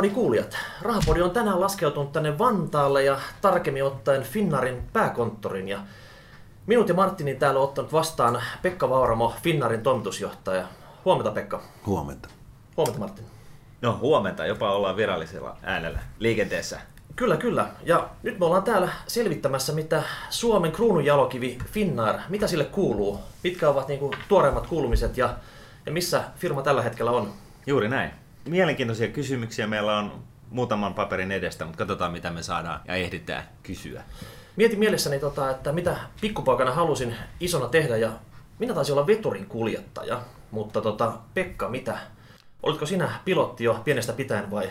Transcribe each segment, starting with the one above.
Rahapodin kuulijat. Rahapodi on tänään laskeutunut tänne Vantaalle ja tarkemmin ottaen Finnarin pääkonttorin. Ja minut ja Martinin täällä on ottanut vastaan Pekka Vauramo, Finnarin toimitusjohtaja. Huomenta Pekka. Huomenta. Huomenta Martin. No huomenta, jopa ollaan virallisella äänellä liikenteessä. Kyllä, kyllä. Ja nyt me ollaan täällä selvittämässä, mitä Suomen kruununjalokivi Finnair, mitä sille kuuluu, mitkä ovat niinku tuoreimmat kuulumiset ja, ja missä firma tällä hetkellä on. Juuri näin. Mielenkiintoisia kysymyksiä meillä on muutaman paperin edestä, mutta katsotaan mitä me saadaan ja ehditään kysyä. Mietin mielessäni, tota, että mitä pikkupoikana halusin isona tehdä ja minä taisin olla veturin kuljettaja. Mutta tota, Pekka, mitä? Olitko sinä pilotti jo pienestä pitäen vai?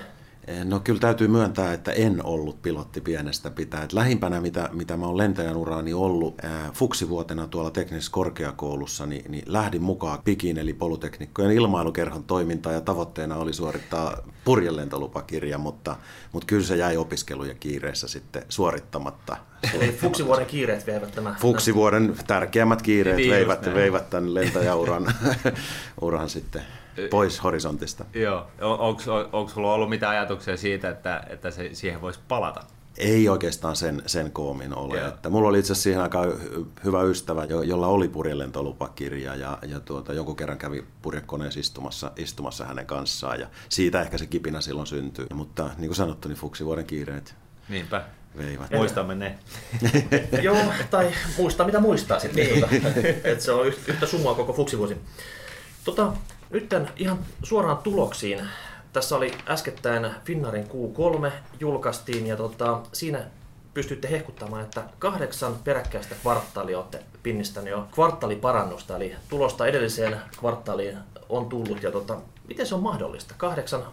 No kyllä täytyy myöntää, että en ollut pilotti pienestä pitää. Et lähimpänä, mitä, mitä mä oon lentäjän uraani ollut ää, fuksivuotena tuolla teknisessä korkeakoulussa, niin, niin lähdin mukaan PIKin eli poluteknikkojen ilmailukerhon toimintaan ja tavoitteena oli suorittaa purjelentolupakirja, mutta, mutta kyllä se jäi opiskeluja kiireessä sitten suorittamatta. Eli fuksivuoden kiireet veivät tämä. Fuksivuoden tärkeimmät kiireet Niin, veivät, veivät tämän lentäjäuran uran sitten pois horisontista. Joo. Onko sulla ollut mitään ajatuksia siitä, että, että se siihen voisi palata? Ei oikeastaan sen, sen koomin ole. Joo. Että mulla oli itse asiassa siihen aikaan hy- hyvä ystävä, jo- jolla oli purjelentolupakirja ja, ja tuota, joku kerran kävi purjekoneessa istumassa, istumassa hänen kanssaan ja siitä ehkä se kipinä silloin syntyi. Mutta niin kuin sanottu, niin fuksivuoden kiireet Niinpä. veivät. Muistamme ne. Joo, tai muistaa mitä muistaa sitten. Niin. että se on yhtä, yhtä summaa koko fuksivuosi. Tota, nyt ihan suoraan tuloksiin. Tässä oli äskettäin Finnarin Q3 julkaistiin ja tota, siinä pystytte hehkuttamaan, että kahdeksan peräkkäistä kvartaalia olette pinnistänyt jo kvartaaliparannusta, eli tulosta edelliseen kvartaaliin on tullut. Ja tota, miten se on mahdollista? Kahdeksan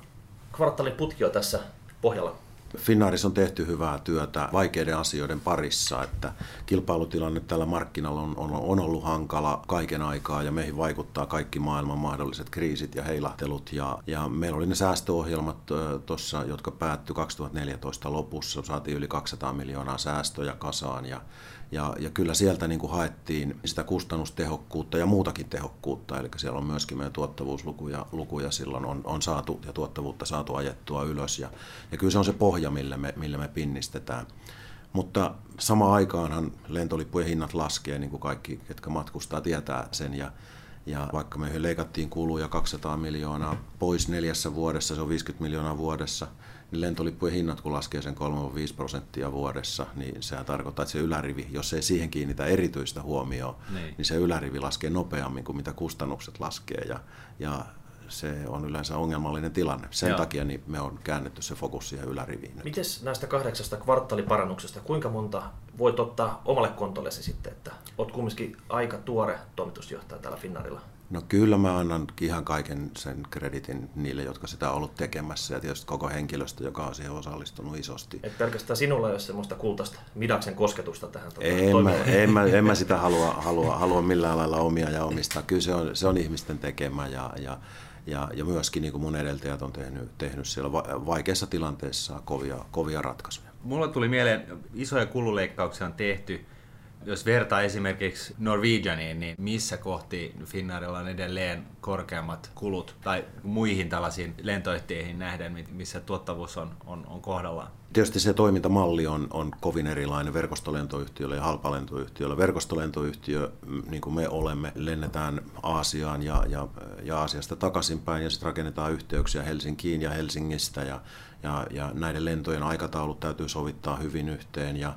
kvartaalin putki on tässä pohjalla. Finnaarissa on tehty hyvää työtä vaikeiden asioiden parissa, että kilpailutilanne tällä markkinalla on, on, on ollut hankala kaiken aikaa ja meihin vaikuttaa kaikki maailman mahdolliset kriisit ja heilahtelut. Ja, ja meillä oli ne säästöohjelmat tuossa, jotka päättyi 2014 lopussa, saatiin yli 200 miljoonaa säästöjä kasaan ja ja, ja kyllä sieltä niin kuin haettiin sitä kustannustehokkuutta ja muutakin tehokkuutta, eli siellä on myöskin meidän tuottavuuslukuja lukuja silloin on, on saatu ja tuottavuutta saatu ajettua ylös. Ja, ja kyllä se on se pohja, millä me, millä me pinnistetään. Mutta samaan aikaanhan lentolippujen hinnat laskee, niin kuin kaikki, ketkä matkustaa, tietää sen. Ja, ja vaikka me leikattiin kuluja 200 miljoonaa pois neljässä vuodessa, se on 50 miljoonaa vuodessa, niin lentolippujen hinnat kun laskee sen 3-5 prosenttia vuodessa, niin sehän tarkoittaa, että se ylärivi, jos ei siihen kiinnitä erityistä huomioon, Niin. niin, se ylärivi laskee nopeammin kuin mitä kustannukset laskee. Ja, ja se on yleensä ongelmallinen tilanne. Sen Joo. takia niin me on käännetty se fokus siihen yläriviin. nyt. Miten näistä kahdeksasta kvartaaliparannuksesta, kuinka monta voit ottaa omalle kontollesi sitten, että olet kumminkin aika tuore toimitusjohtaja täällä Finnarilla? No kyllä mä annan ihan kaiken sen kreditin niille, jotka sitä on ollut tekemässä ja tietysti koko henkilöstö, joka on siihen osallistunut isosti. Et pelkästään sinulla ei ole semmoista kultaista midaksen kosketusta tähän tuota, En mä, en, mä, en mä sitä halua, halua, halua millään lailla omia ja omistaa. Kyllä se on, se on ihmisten tekemä ja, ja, ja, ja myöskin niin kuin mun edeltäjät on tehnyt, tehnyt siellä va- vaikeissa tilanteissa kovia, kovia ratkaisuja. Mulla tuli mieleen, isoja kululeikkauksia on tehty. Jos vertaa esimerkiksi Norwegianiin, niin missä kohti Finnairilla on edelleen korkeammat kulut tai muihin tällaisiin lentoyhtiöihin nähden, missä tuottavuus on, on, on kohdallaan? Tietysti se toimintamalli on, on kovin erilainen verkostolentoyhtiölle ja halpalentoyhtiölle. Verkostolentoyhtiö, niin kuin me olemme, lennetään Aasiaan ja, ja, ja Aasiasta takaisinpäin ja sitten rakennetaan yhteyksiä Helsinkiin ja Helsingistä ja, ja, ja näiden lentojen aikataulut täytyy sovittaa hyvin yhteen ja,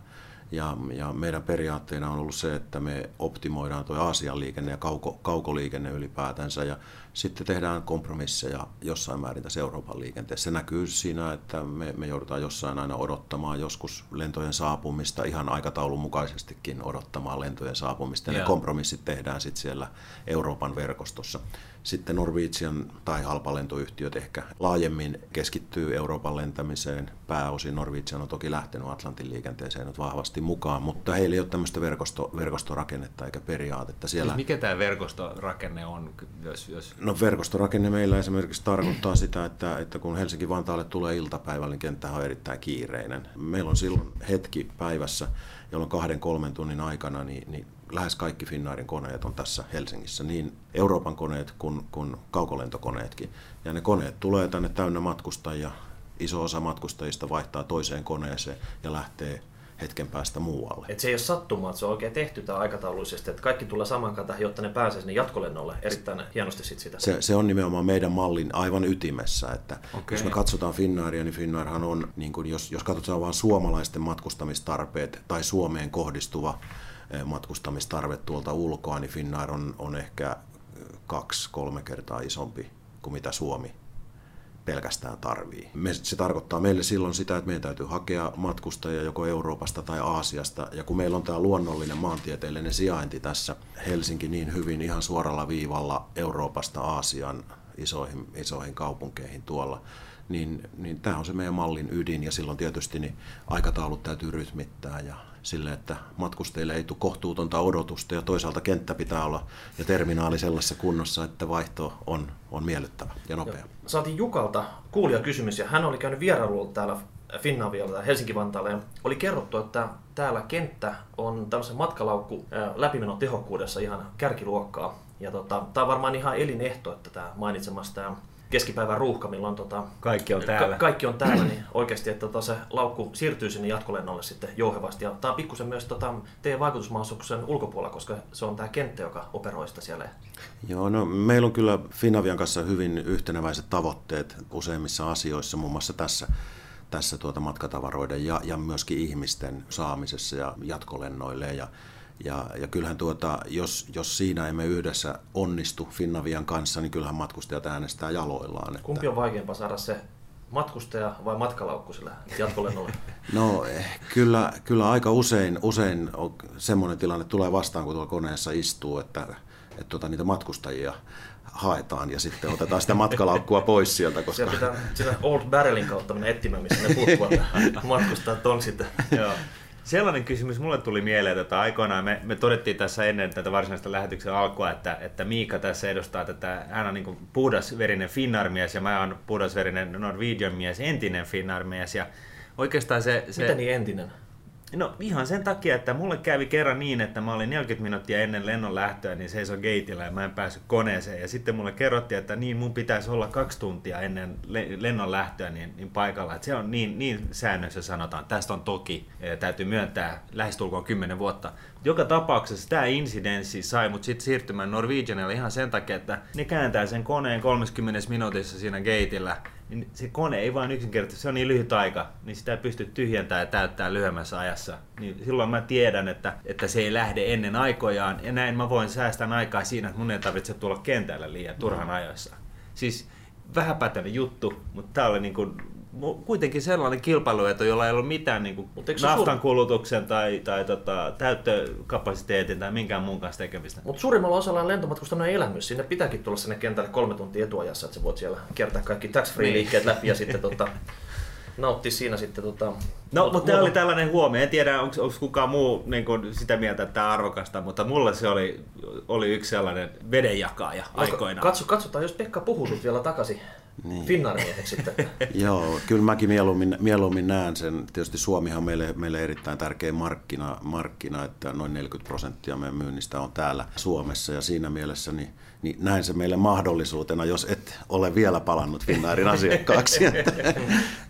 ja, ja meidän periaatteena on ollut se, että me optimoidaan tuo Aasian liikenne ja kauko, kaukoliikenne ylipäätänsä ja sitten tehdään kompromisseja jossain määrin tässä Euroopan liikenteessä. Se näkyy siinä, että me, me joudutaan jossain aina odottamaan joskus lentojen saapumista, ihan aikataulun mukaisestikin odottamaan lentojen saapumista. Ja ne kompromissit tehdään sitten siellä Euroopan verkostossa. Sitten Norwegian tai halpalentoyhtiöt ehkä laajemmin keskittyy Euroopan lentämiseen. Pääosin Norwegian on toki lähtenyt Atlantin liikenteeseen nyt vahvasti mukaan, mutta heillä ei ole tämmöistä verkosto, verkostorakennetta eikä periaatetta. Siellä, Siis mikä tämä verkostorakenne on, jos, jos No verkostorakenne meillä esimerkiksi tarkoittaa sitä, että, että kun Helsinki-Vantaalle tulee iltapäivällä, niin kenttähän on erittäin kiireinen. Meillä on silloin hetki päivässä, jolloin kahden kolmen tunnin aikana niin, niin lähes kaikki Finnairin koneet on tässä Helsingissä, niin Euroopan koneet kuin, kuin kaukolentokoneetkin. Ja ne koneet tulee tänne täynnä matkustajia iso osa matkustajista vaihtaa toiseen koneeseen ja lähtee hetken päästä muualle. Et se ei ole sattumaa, että se on oikein tehty tämä aikataulullisesti, että kaikki tulee saman kantaa, jotta ne pääsee sinne jatkolennolle. Erittäin hienosti sit sitä. Se, se on nimenomaan meidän mallin aivan ytimessä, että okay. jos me katsotaan Finnairia, niin Finnairhan on, niin kun jos, jos katsotaan vain suomalaisten matkustamistarpeet tai Suomeen kohdistuva matkustamistarve tuolta ulkoa, niin Finnair on, on ehkä kaksi-kolme kertaa isompi kuin mitä Suomi pelkästään tarvii. Me, se tarkoittaa meille silloin sitä, että meidän täytyy hakea matkustajia joko Euroopasta tai Aasiasta. Ja kun meillä on tämä luonnollinen maantieteellinen sijainti tässä Helsinki niin hyvin ihan suoralla viivalla Euroopasta Aasian isoihin, isoihin kaupunkeihin tuolla, niin, niin tämä on se meidän mallin ydin ja silloin tietysti niin aikataulut täytyy rytmittää ja sille, että matkustajille ei tule kohtuutonta odotusta ja toisaalta kenttä pitää olla ja terminaali sellaisessa kunnossa, että vaihto on, on miellyttävä ja nopea. Saatiin Jukalta kuulija kysymys ja hän oli käynyt vierailulla täällä Finnavialla Helsinki-Vantaalla ja oli kerrottu, että täällä kenttä on tämmöisen matkalaukku läpimenon tehokkuudessa ihan kärkiluokkaa. Ja tota, tämä on varmaan ihan elinehto, että tämä mainitsemassa tämä keskipäivän ruuhka, milloin tota, kaikki on täällä, ka- kaikki on täällä niin oikeasti, että tota, se laukku siirtyy sinne jatkolennolle sitten jouhevasti. Ja tämä on pikkusen myös tota, teidän vaikutusmahdollisuuksien ulkopuolella, koska se on tämä kenttä, joka operoi sitä siellä. Joo, no meillä on kyllä Finavian kanssa hyvin yhteneväiset tavoitteet useimmissa asioissa, muun muassa tässä tässä tuota matkatavaroiden ja, ja myöskin ihmisten saamisessa ja jatkolennoille. Ja ja, ja kyllähän tuota, jos, jos siinä emme yhdessä onnistu Finnavian kanssa, niin kyllähän matkustajat äänestää jaloillaan. Että... Kumpi on vaikeampaa saada se matkustaja vai matkalaukku sillä jatkolennolla? No eh, kyllä, kyllä aika usein, usein on semmoinen tilanne tulee vastaan, kun tuolla koneessa istuu, että, että tuota, niitä matkustajia haetaan ja sitten otetaan sitä matkalaukkua pois sieltä. Koska... Siellä pitää sitä Old Barrelin kautta mennä etsimään, missä ne puuttuvat matkustajat on sitten. Joo. Sellainen kysymys mulle tuli mieleen, että aikoinaan me, me todettiin tässä ennen tätä varsinaista lähetyksen alkua, että, että Miika tässä edustaa tätä, hän on niin puhdasverinen Finnar-mies ja mä oon puhdasverinen Norwegian-mies, entinen Finnar-mies ja oikeastaan se... se Mitä niin entinen? No ihan sen takia, että mulle kävi kerran niin, että mä olin 40 minuuttia ennen lennon lähtöä, niin seison gateilla ja mä en päässyt koneeseen. Ja sitten mulle kerrottiin, että niin mun pitäisi olla kaksi tuntia ennen lennon lähtöä niin, niin paikalla. Että se on niin, niin säännössä sanotaan. Tästä on toki, täytyy myöntää, lähestulkoon 10 vuotta. Joka tapauksessa tämä incidenssi sai mut sitten siirtymään Norwegianille ihan sen takia, että ne kääntää sen koneen 30 minuutissa siinä gateillä niin se kone ei vaan yksinkertaisesti, se on niin lyhyt aika, niin sitä ei pysty tyhjentämään ja täyttämään lyhyemmässä ajassa. Niin silloin mä tiedän, että, että se ei lähde ennen aikojaan, ja näin mä voin säästää aikaa siinä, että mun ei tarvitse tulla kentällä liian turhan mm. ajoissa. Siis vähäpätöinen juttu, mutta tää oli niin kuin kuitenkin sellainen kilpailuetu, jolla ei ollut mitään niin kuin naftan suur... kulutuksen tai, tai tota, täyttökapasiteetin tai minkään muun kanssa tekemistä. Mutta suurimmalla osalla on lentomatkustaminen elämys. Sinne pitääkin tulla sinne kentälle kolme tuntia etuajassa, että sä voit siellä kiertää kaikki tax-free liikkeet läpi ja sitten tota, nauttia siinä sitten. Tota, no, mutta tämä oli tällainen huomio. En tiedä, onko kukaan muu niin kuin sitä mieltä, että tämä on arvokasta, mutta mulle se oli, oli yksi sellainen vedenjakaja aikoinaan. Katso, katsotaan, jos Pekka puhuu vielä takaisin niin. Finnair-mieheksi sitten. Joo, kyllä mäkin mieluummin, mieluummin näen sen. Tietysti Suomihan on meille, meille erittäin tärkeä markkina, markkina, että noin 40 prosenttia meidän myynnistä on täällä Suomessa ja siinä mielessä niin, niin näen sen meille mahdollisuutena, jos et ole vielä palannut Finnairin asiakkaaksi. että,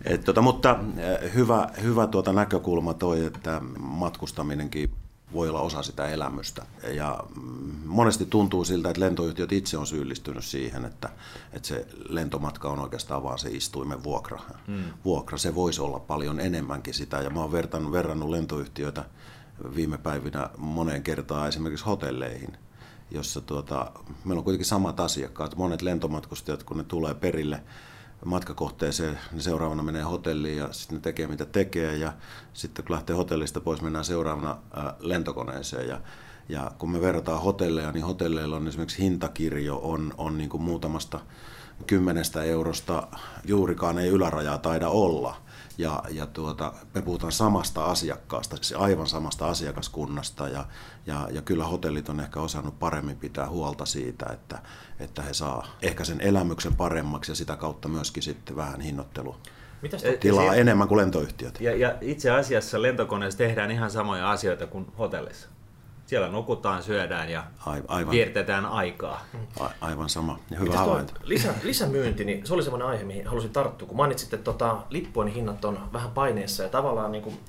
et, tota, mutta eh, hyvä, hyvä tuota näkökulma toi, että matkustaminenkin voi olla osa sitä elämystä. Ja monesti tuntuu siltä, että lentoyhtiöt itse on syyllistynyt siihen, että, että se lentomatka on oikeastaan vaan se istuimen vuokra. Hmm. vuokra. Se voisi olla paljon enemmänkin sitä. Ja mä oon verrannut, verrannut lentoyhtiöitä viime päivinä moneen kertaan esimerkiksi hotelleihin, jossa tuota, meillä on kuitenkin samat asiakkaat. Monet lentomatkustajat, kun ne tulee perille, matkakohteeseen, niin seuraavana menee hotelliin ja sitten ne tekee mitä tekee. Ja sitten kun lähtee hotellista pois, mennään seuraavana lentokoneeseen. Ja ja kun me verrataan hotelleja, niin hotelleilla on esimerkiksi hintakirjo on, on niin kuin muutamasta kymmenestä eurosta. Juurikaan ei ylärajaa taida olla ja, ja tuota, me puhutaan samasta asiakkaasta, siis aivan samasta asiakaskunnasta ja, ja, ja kyllä hotellit on ehkä osannut paremmin pitää huolta siitä, että, että he saa ehkä sen elämyksen paremmaksi ja sitä kautta myöskin sitten vähän hinnoittelu tilaa enemmän kuin lentoyhtiöt. Ja, ja itse asiassa lentokoneessa tehdään ihan samoja asioita kuin hotellissa. Siellä nukutaan, syödään ja Aivan. viertetään aikaa. A- aivan sama. Ja hyvä Mites havainto. lisä, lisämyynti, niin se oli semmoinen aihe, mihin halusin tarttua. Kun mainitsitte, että tota, lippujen hinnat on vähän paineessa ja tavallaan niin kuin,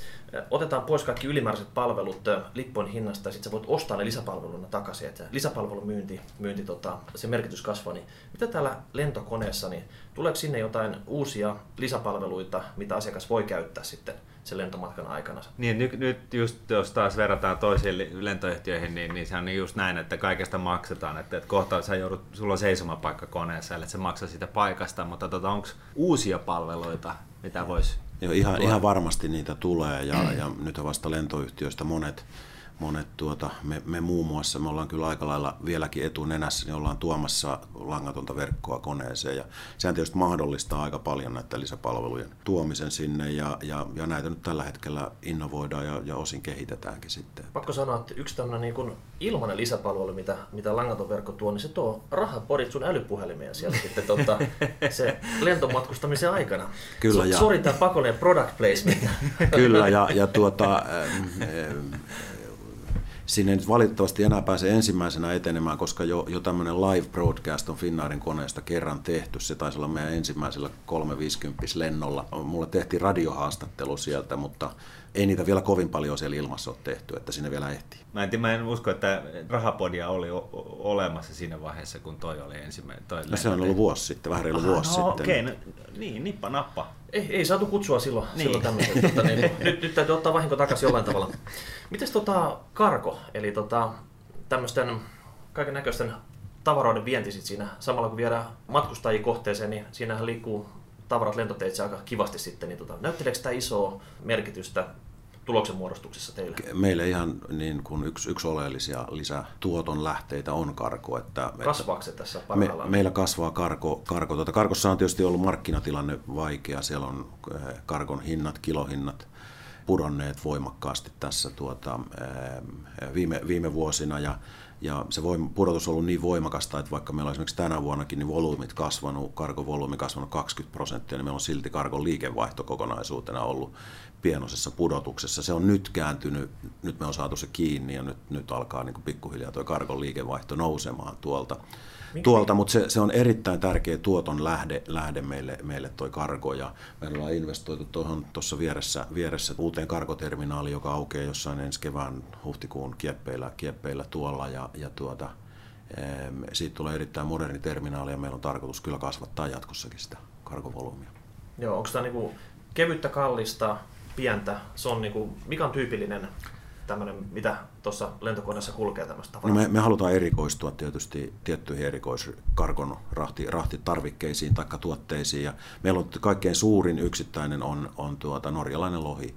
otetaan pois kaikki ylimääräiset palvelut lippujen hinnasta ja sitten sä voit ostaa ne lisäpalveluna takaisin. Että lisäpalvelun myynti, myynti tota, se merkitys kasvaa. Niin mitä täällä lentokoneessa, niin tuleeko sinne jotain uusia lisäpalveluita, mitä asiakas voi käyttää sitten sen lentomatkan aikana? Niin, nyt, nyt just jos taas verrataan toisiin lentoyhtiöihin, niin, niin se on just näin, että kaikesta maksetaan. Että, että kohta sä joudut, sulla on seisomapaikka koneessa, eli se maksaa sitä paikasta, mutta tota, onko uusia palveluita, mitä voisi Joo, ihan, ihan varmasti niitä tulee ja, ja nyt vasta lentoyhtiöistä monet, monet tuota, me, me muun muassa, me ollaan kyllä aika lailla vieläkin etunenässä, niin ollaan tuomassa langatonta verkkoa koneeseen ja sehän tietysti mahdollistaa aika paljon näiden lisäpalvelujen tuomisen sinne ja, ja, ja näitä nyt tällä hetkellä innovoidaan ja, ja osin kehitetäänkin sitten. Pakko sanoa, että yksi tämmöinen niin kuin ilmainen lisäpalvelu, mitä, mitä langaton verkko tuo, niin se tuo rahapodit sun älypuhelimeen siellä sitten tota, se lentomatkustamisen aikana. Kyllä, So, ja- Sori, tämä pakollinen product placement. Kyllä, ja, ja tuota, ähm, ähm, sinne nyt valitettavasti enää pääse ensimmäisenä etenemään, koska jo, jo tämmöinen live broadcast on Finnairin koneesta kerran tehty. Se taisi olla meidän ensimmäisellä 350 lennolla. Mulle tehtiin radiohaastattelu sieltä, mutta ei niitä vielä kovin paljon siellä ilmassa ole tehty, että sinne vielä ehtii. Mä en, mä en usko, että rahapodia oli o- olemassa siinä vaiheessa, kun toi oli ensimmäinen. Toi No se on ollut vuosi sitten, vähän reilu vuosi no, sitten. Okei, no, niin, nippa nappa. ei, ei saatu kutsua silloin, Niin. niin. silloin tämmöisen. Tota, niin, nyt, nyt täytyy ottaa vahinko takaisin jollain tavalla. Mites tota karko, eli tota, tämmöisten kaiken näköisten tavaroiden vienti sit siinä, samalla kun viedään matkustajia kohteeseen, niin siinähän liikkuu tavarat lentoteitse aika kivasti sitten. Niin tota, näytteleekö tämä isoa merkitystä tuloksen muodostuksessa teille? Meille ihan niin kuin yksi, yksi oleellisia lisätuoton lähteitä on karko. Että, Kasvaako se tässä Me, meillä kasvaa karko. karko. Tuota, karkossa on tietysti ollut markkinatilanne vaikea. Siellä on eh, karkon hinnat, kilohinnat pudonneet voimakkaasti tässä tuota, viime, viime vuosina. Ja, ja se voim, pudotus on ollut niin voimakasta, että vaikka meillä on esimerkiksi tänä vuonnakin niin volyymit kasvanut, karkon volyymi kasvanut 20 prosenttia, niin meillä on silti karkon liikevaihto kokonaisuutena ollut pienosessa pudotuksessa. Se on nyt kääntynyt, nyt me on saatu se kiinni ja nyt, nyt alkaa niin kuin pikkuhiljaa tuo karkon liikevaihto nousemaan tuolta tuolta, mutta se, se, on erittäin tärkeä tuoton lähde, lähde meille, meille toi kargo ja me ollaan investoitu tuohon tuossa vieressä, vieressä uuteen karkoterminaaliin, joka aukeaa jossain ensi kevään huhtikuun kieppeillä, kieppeillä tuolla ja, ja tuota, siitä tulee erittäin moderni terminaali ja meillä on tarkoitus kyllä kasvattaa jatkossakin sitä kargovolyymia. Joo, onko tämä niinku kevyttä, kallista, pientä? Se on niinku, mikä on tyypillinen tämmöinen, mitä tuossa lentokoneessa kulkee tämmöistä No me, me halutaan erikoistua tietysti tiettyihin erikoiskarkon rahti, rahtitarvikkeisiin tai tuotteisiin. Ja meillä on kaikkein suurin yksittäinen on, on tuota norjalainen lohi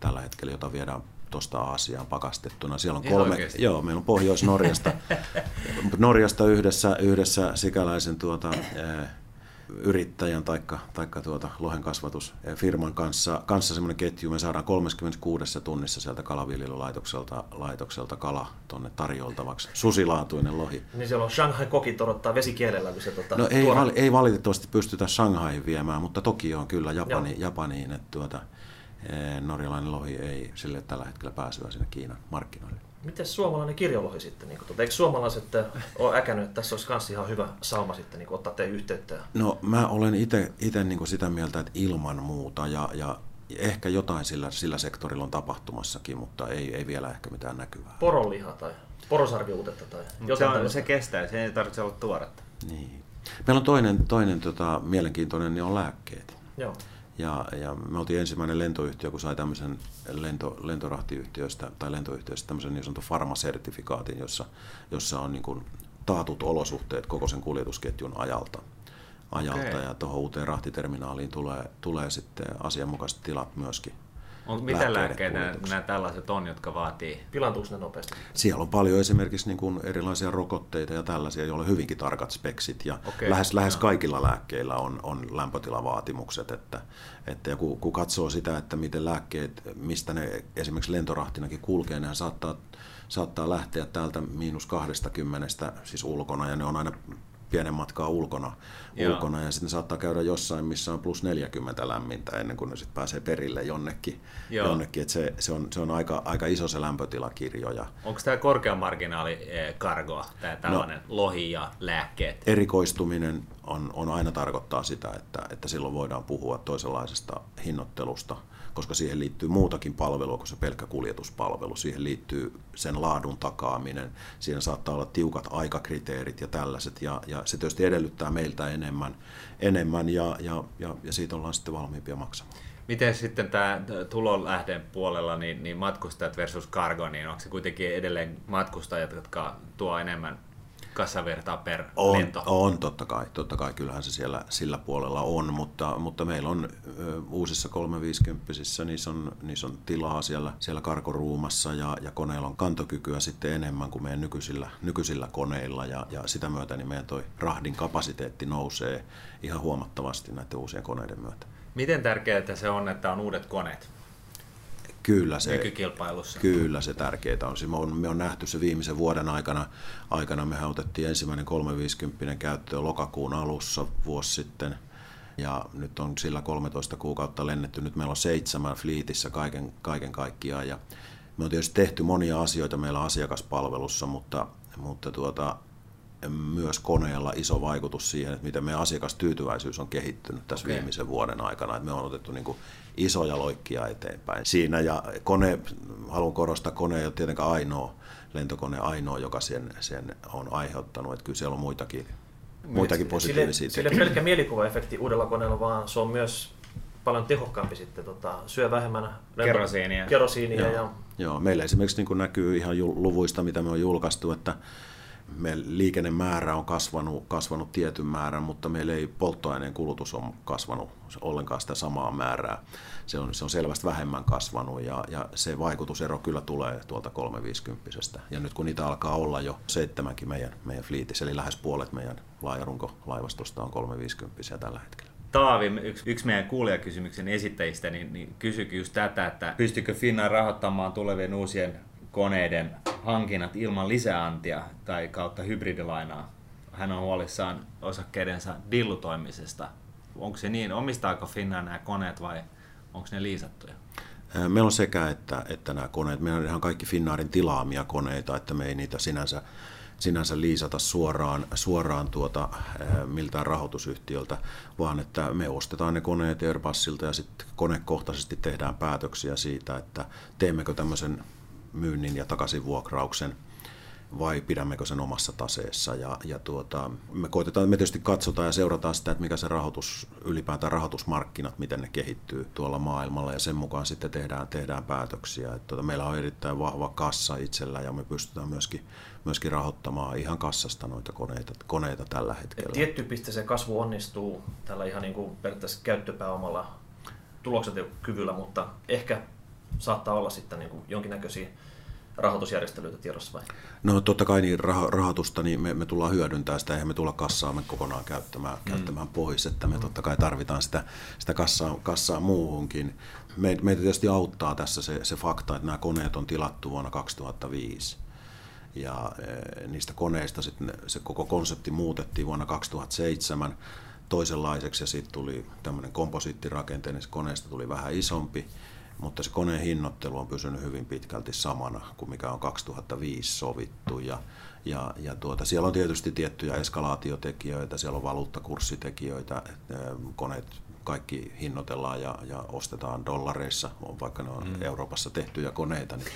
tällä hetkellä, jota viedään tuosta Aasiaan pakastettuna. Siellä on Ihan kolme, oikeasti? joo, meillä on Pohjois-Norjasta Norjasta yhdessä, yhdessä sikäläisen tuota, eh, yrittäjän taikka, taikka tuota lohen kasvatusfirman kanssa, kanssa semmoinen ketju. Me saadaan 36 tunnissa sieltä kalaviljelylaitokselta laitokselta kala tonne tarjoltavaksi. Susilaatuinen lohi. Niin siellä on Shanghai kokit odottaa vesikielellä, kun se tota, No ei, val, ei valitettavasti pystytä Shanghaihin viemään, mutta toki on kyllä Japani, Joo. Japaniin, että tuota, eh, norjalainen lohi ei sille tällä hetkellä pääsyä sinne Kiinan markkinoille. Miten suomalainen kirjolohi sitten? Niin tuota, eikö suomalaiset äh, ole äkännyt, että tässä olisi myös ihan hyvä sauma sitten niin ottaa teihin yhteyttä? No mä olen itse niin sitä mieltä, että ilman muuta ja, ja ehkä jotain sillä, sillä sektorilla on tapahtumassakin, mutta ei, ei vielä ehkä mitään näkyvää. Poronliha tai porosarviuutetta tai Se, jotain on, tällaista. se kestää, se ei tarvitse olla tuoretta. Niin. Meillä on toinen, toinen tota, mielenkiintoinen, niin on lääkkeet. Joo. Ja, ja me oltiin ensimmäinen lentoyhtiö, kun sai tämmöisen lento, lentorahtiyhtiöstä tai lentoyhtiöstä tämmöisen niin sanotun farmasertifikaatin, jossa, jossa on niin kuin taatut olosuhteet koko sen kuljetusketjun ajalta. ajalta Okei. ja tuohon uuteen rahtiterminaaliin tulee, tulee sitten asianmukaiset tilat myöskin. On, mitä lääkkeitä nämä, tällaiset on, jotka vaatii? Pilantuuko ne nopeasti? Siellä on paljon esimerkiksi niin kuin erilaisia rokotteita ja tällaisia, joilla on hyvinkin tarkat speksit. Ja Okei, lähes, lähes kaikilla lääkkeillä on, on lämpötilavaatimukset. Että, että ja kun, kun katsoo sitä, että miten lääkkeet, mistä ne esimerkiksi lentorahtinakin kulkee, nehän saattaa, saattaa lähteä täältä miinus 20, siis ulkona, ja ne on aina pienen matkaa ulkona, ulkona ja sitten saattaa käydä jossain, missä on plus 40 lämmintä ennen kuin ne sitten pääsee perille jonnekin. jonnekin. Et se, se, on, se on aika, aika iso se lämpötilakirjo. Ja... Onko tämä korkea marginaali kargoa, tämä no. tällainen no, lohi ja lääkkeet? Erikoistuminen on, on aina tarkoittaa sitä, että, että silloin voidaan puhua toisenlaisesta hinnoittelusta – koska siihen liittyy muutakin palvelua kuin se pelkkä kuljetuspalvelu. Siihen liittyy sen laadun takaaminen, siinä saattaa olla tiukat aikakriteerit ja tällaiset, ja, ja se tietysti edellyttää meiltä enemmän, enemmän ja, ja, ja, ja siitä ollaan sitten valmiimpia maksamaan. Miten sitten tämä tulonlähden puolella, niin, niin matkustajat versus cargo, niin onko se kuitenkin edelleen matkustajat, jotka tuo enemmän kassavertaa per on, lento? On, totta kai. Totta kai kyllähän se siellä sillä puolella on, mutta, mutta meillä on ö, uusissa 350 niissä on, niissä on tilaa siellä, siellä karkoruumassa ja, ja koneilla on kantokykyä sitten enemmän kuin meidän nykyisillä, nykyisillä koneilla ja, ja sitä myötä niin meidän toi rahdin kapasiteetti nousee ihan huomattavasti näiden uusien koneiden myötä. Miten tärkeää se on, että on uudet koneet? Kyllä se, nykykilpailussa. Kyllä se tärkeää on. Me on, me on nähty se viimeisen vuoden aikana. aikana mehän otettiin ensimmäinen 350 käyttöön lokakuun alussa vuosi sitten. Ja nyt on sillä 13 kuukautta lennetty. Nyt meillä on seitsemän fliitissä kaiken, kaiken kaikkiaan. Ja me on tietysti tehty monia asioita meillä asiakaspalvelussa, mutta, mutta tuota, myös koneella iso vaikutus siihen, että miten meidän asiakastyytyväisyys on kehittynyt tässä okay. viimeisen vuoden aikana. Että me on otettu niin kuin isoja loikkia eteenpäin siinä. Ja kone, haluan korostaa, kone ei ole tietenkään ainoa, lentokone ainoa, joka sen, sen on aiheuttanut. Että kyllä siellä on muitakin, muitakin positiivisia sille, sille pelkkä mielikuvaefekti uudella koneella, vaan se on myös paljon tehokkaampi sitten, tota, syö vähemmän kerosiinia. kerosiinia Joo. ja... Joo, meillä esimerkiksi niin näkyy ihan luvuista, mitä me on julkaistu, että meidän liikennemäärä on kasvanut, kasvanut tietyn määrän, mutta meillä ei polttoaineen kulutus on kasvanut ollenkaan sitä samaa määrää. Se on, se on selvästi vähemmän kasvanut ja, ja se vaikutusero kyllä tulee tuolta 350 Ja nyt kun niitä alkaa olla jo seitsemänkin meidän, meidän fliitissä, eli lähes puolet meidän laajarunkolaivastosta on 350 tällä hetkellä. Taavi, yksi, yksi meidän kuulijakysymyksen esittäjistä, niin, niin kysyikin just tätä, että pystykö Finnair rahoittamaan tulevien uusien koneiden hankinnat ilman lisäantia tai kautta hybridilainaa. Hän on huolissaan osakkeidensa dillutoimisesta. Onko se niin, omistaako Finnair nämä koneet vai onko ne liisattuja? Meillä on sekä että, että nämä koneet. Meillä on ihan kaikki Finnaarin tilaamia koneita, että me ei niitä sinänsä, sinänsä liisata suoraan, suoraan tuota, miltään rahoitusyhtiöltä, vaan että me ostetaan ne koneet Airbusilta ja sitten konekohtaisesti tehdään päätöksiä siitä, että teemmekö tämmöisen myynnin ja takaisinvuokrauksen vai pidämmekö sen omassa taseessa. Ja, ja tuota, me, koitetaan, me tietysti katsotaan ja seurataan sitä, että mikä se rahoitus, ylipäätään rahoitusmarkkinat, miten ne kehittyy tuolla maailmalla ja sen mukaan sitten tehdään, tehdään päätöksiä. Et tuota, meillä on erittäin vahva kassa itsellä ja me pystytään myöskin, myöskin rahoittamaan ihan kassasta noita koneita, koneita tällä hetkellä. Et tietty piste se kasvu onnistuu tällä ihan niin kuin periaatteessa käyttöpääomalla tulokset kyvyllä, mutta ehkä saattaa olla sitten niin kuin jonkinnäköisiä rahoitusjärjestelyitä tiedossa vai? No totta kai niin rah- rahoitusta niin me, me tullaan hyödyntämään sitä, eihän me tulla kassaamme kokonaan käyttämään, mm. käyttämään pois, että me mm. totta kai tarvitaan sitä, sitä kassaa, kassaa muuhunkin. Me, meitä tietysti auttaa tässä se, se fakta, että nämä koneet on tilattu vuonna 2005 ja e, niistä koneista sitten se koko konsepti muutettiin vuonna 2007 toisenlaiseksi ja sitten tuli tämmöinen komposiittirakente, niin koneesta tuli vähän isompi mutta se koneen hinnoittelu on pysynyt hyvin pitkälti samana kuin mikä on 2005 sovittu. Ja, ja, ja tuota, siellä on tietysti tiettyjä eskalaatiotekijöitä, siellä on valuuttakurssitekijöitä, koneet kaikki hinnoitellaan ja, ja ostetaan dollareissa, vaikka ne on mm. Euroopassa tehtyjä koneita, niin,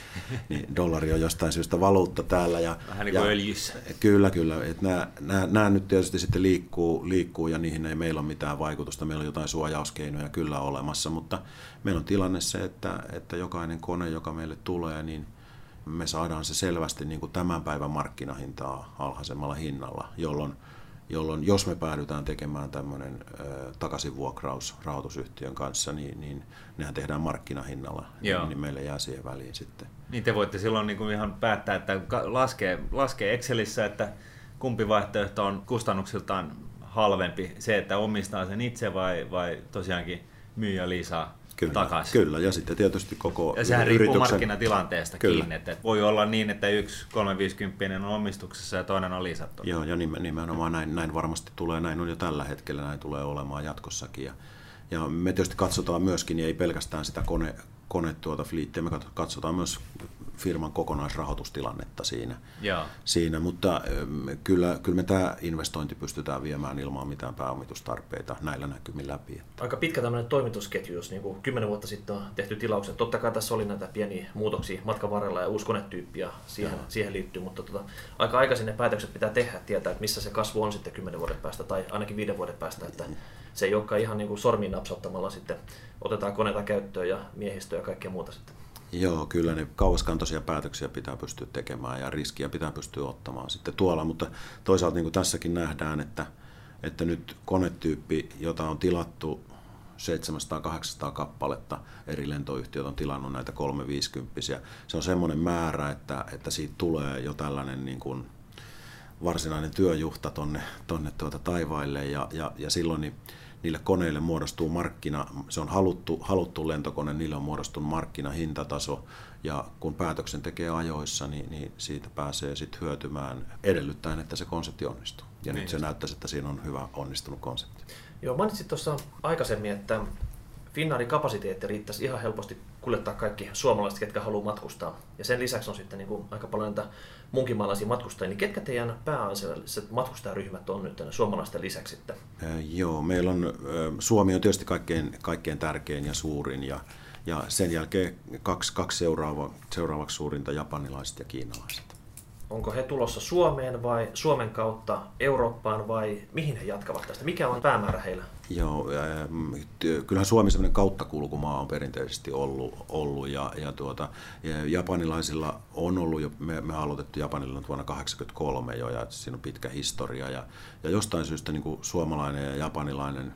niin dollari on jostain syystä valuutta täällä. Ja, Vähän niin kuin ja, öljyssä. Kyllä, kyllä. Että nämä, nämä, nämä nyt tietysti sitten liikkuu, liikkuu ja niihin ei meillä ole mitään vaikutusta. Meillä on jotain suojauskeinoja kyllä olemassa, mutta meillä on tilanne se, että, että jokainen kone, joka meille tulee, niin me saadaan se selvästi niin kuin tämän päivän markkinahintaa alhaisemmalla hinnalla, jolloin – jolloin jos me päädytään tekemään tämmöinen takaisinvuokraus rahoitusyhtiön kanssa, niin, niin nehän tehdään markkinahinnalla, Joo. niin meille jää siihen väliin sitten. Niin te voitte silloin niin kuin ihan päättää, että laskee, laskee Excelissä, että kumpi vaihtoehto on kustannuksiltaan halvempi, se, että omistaa sen itse vai, vai tosiaankin myyjä liisaa Kyllä, takaisin. kyllä, ja sitten tietysti koko Ja sehän riippuu yrityksen... markkinatilanteesta Kyllä. kiinni. Että voi olla niin, että yksi 350 on omistuksessa ja toinen on lisätty. Joo, ja nimen- nimenomaan näin, näin varmasti tulee, näin on jo tällä hetkellä, näin tulee olemaan jatkossakin. Ja, ja me tietysti katsotaan myöskin, ei pelkästään sitä kone, kone tuota fliittiä, me kat- katsotaan myös firman kokonaisrahoitustilannetta siinä. Joo. siinä mutta kyllä, kyllä me tämä investointi pystytään viemään ilman mitään pääomitustarpeita näillä näkymin läpi. Aika pitkä tämmöinen toimitusketju, jos niin kuin 10 vuotta sitten on tehty tilaukset. Totta kai tässä oli näitä pieniä muutoksia matkan varrella ja uusi konetyyppi ja siihen, siihen liittyy, mutta tota, aika aikaisin ne päätökset pitää tehdä, tietää, että missä se kasvu on sitten 10 vuoden päästä tai ainakin viiden vuoden päästä, että se ei olekaan ihan niin kuin sormiin napsauttamalla sitten otetaan koneita käyttöön ja miehistöä ja kaikkea muuta sitten. Joo, kyllä ne kauaskantoisia päätöksiä pitää pystyä tekemään ja riskiä pitää pystyä ottamaan sitten tuolla, mutta toisaalta niin kuin tässäkin nähdään, että, että nyt konetyyppi, jota on tilattu 700-800 kappaletta, eri lentoyhtiöt on tilannut näitä 350 Se on semmoinen määrä, että, että siitä tulee jo tällainen niin kuin varsinainen työjuhta tonne, tonne tuota taivaille ja, ja, ja silloin niin niille koneille muodostuu markkina, se on haluttu, haluttu lentokone, niille on muodostunut markkinahintataso ja kun päätöksen tekee ajoissa, niin, niin siitä pääsee sitten hyötymään edellyttäen, että se konsepti onnistuu. Ja Niin nyt se näyttäisi, että siinä on hyvä onnistunut konsepti. Joo, mainitsit tuossa aikaisemmin, että Finnaarin kapasiteetti riittäisi ihan helposti kuljettaa kaikki suomalaiset, ketkä haluaa matkustaa. Ja sen lisäksi on sitten niin kuin aika paljon näitä munkimaalaisia matkustajia. Niin ketkä teidän pääasialliset matkustajaryhmät on nyt suomalaisten lisäksi sitten? Ö, Joo, meillä on, ö, Suomi on tietysti kaikkein, kaikkein tärkein ja suurin ja, ja sen jälkeen kaksi, kaksi seuraava, seuraavaksi suurinta japanilaiset ja kiinalaiset. Onko he tulossa Suomeen vai Suomen kautta Eurooppaan vai mihin he jatkavat tästä? Mikä on päämäärä heillä? Joo, kyllähän Suomi semmoinen kauttakulkumaa on perinteisesti ollut, ollut ja, ja, tuota, ja japanilaisilla on ollut jo, me, me aloitettu Japanilla vuonna 1983 jo ja siinä on pitkä historia ja, ja jostain syystä niin suomalainen ja japanilainen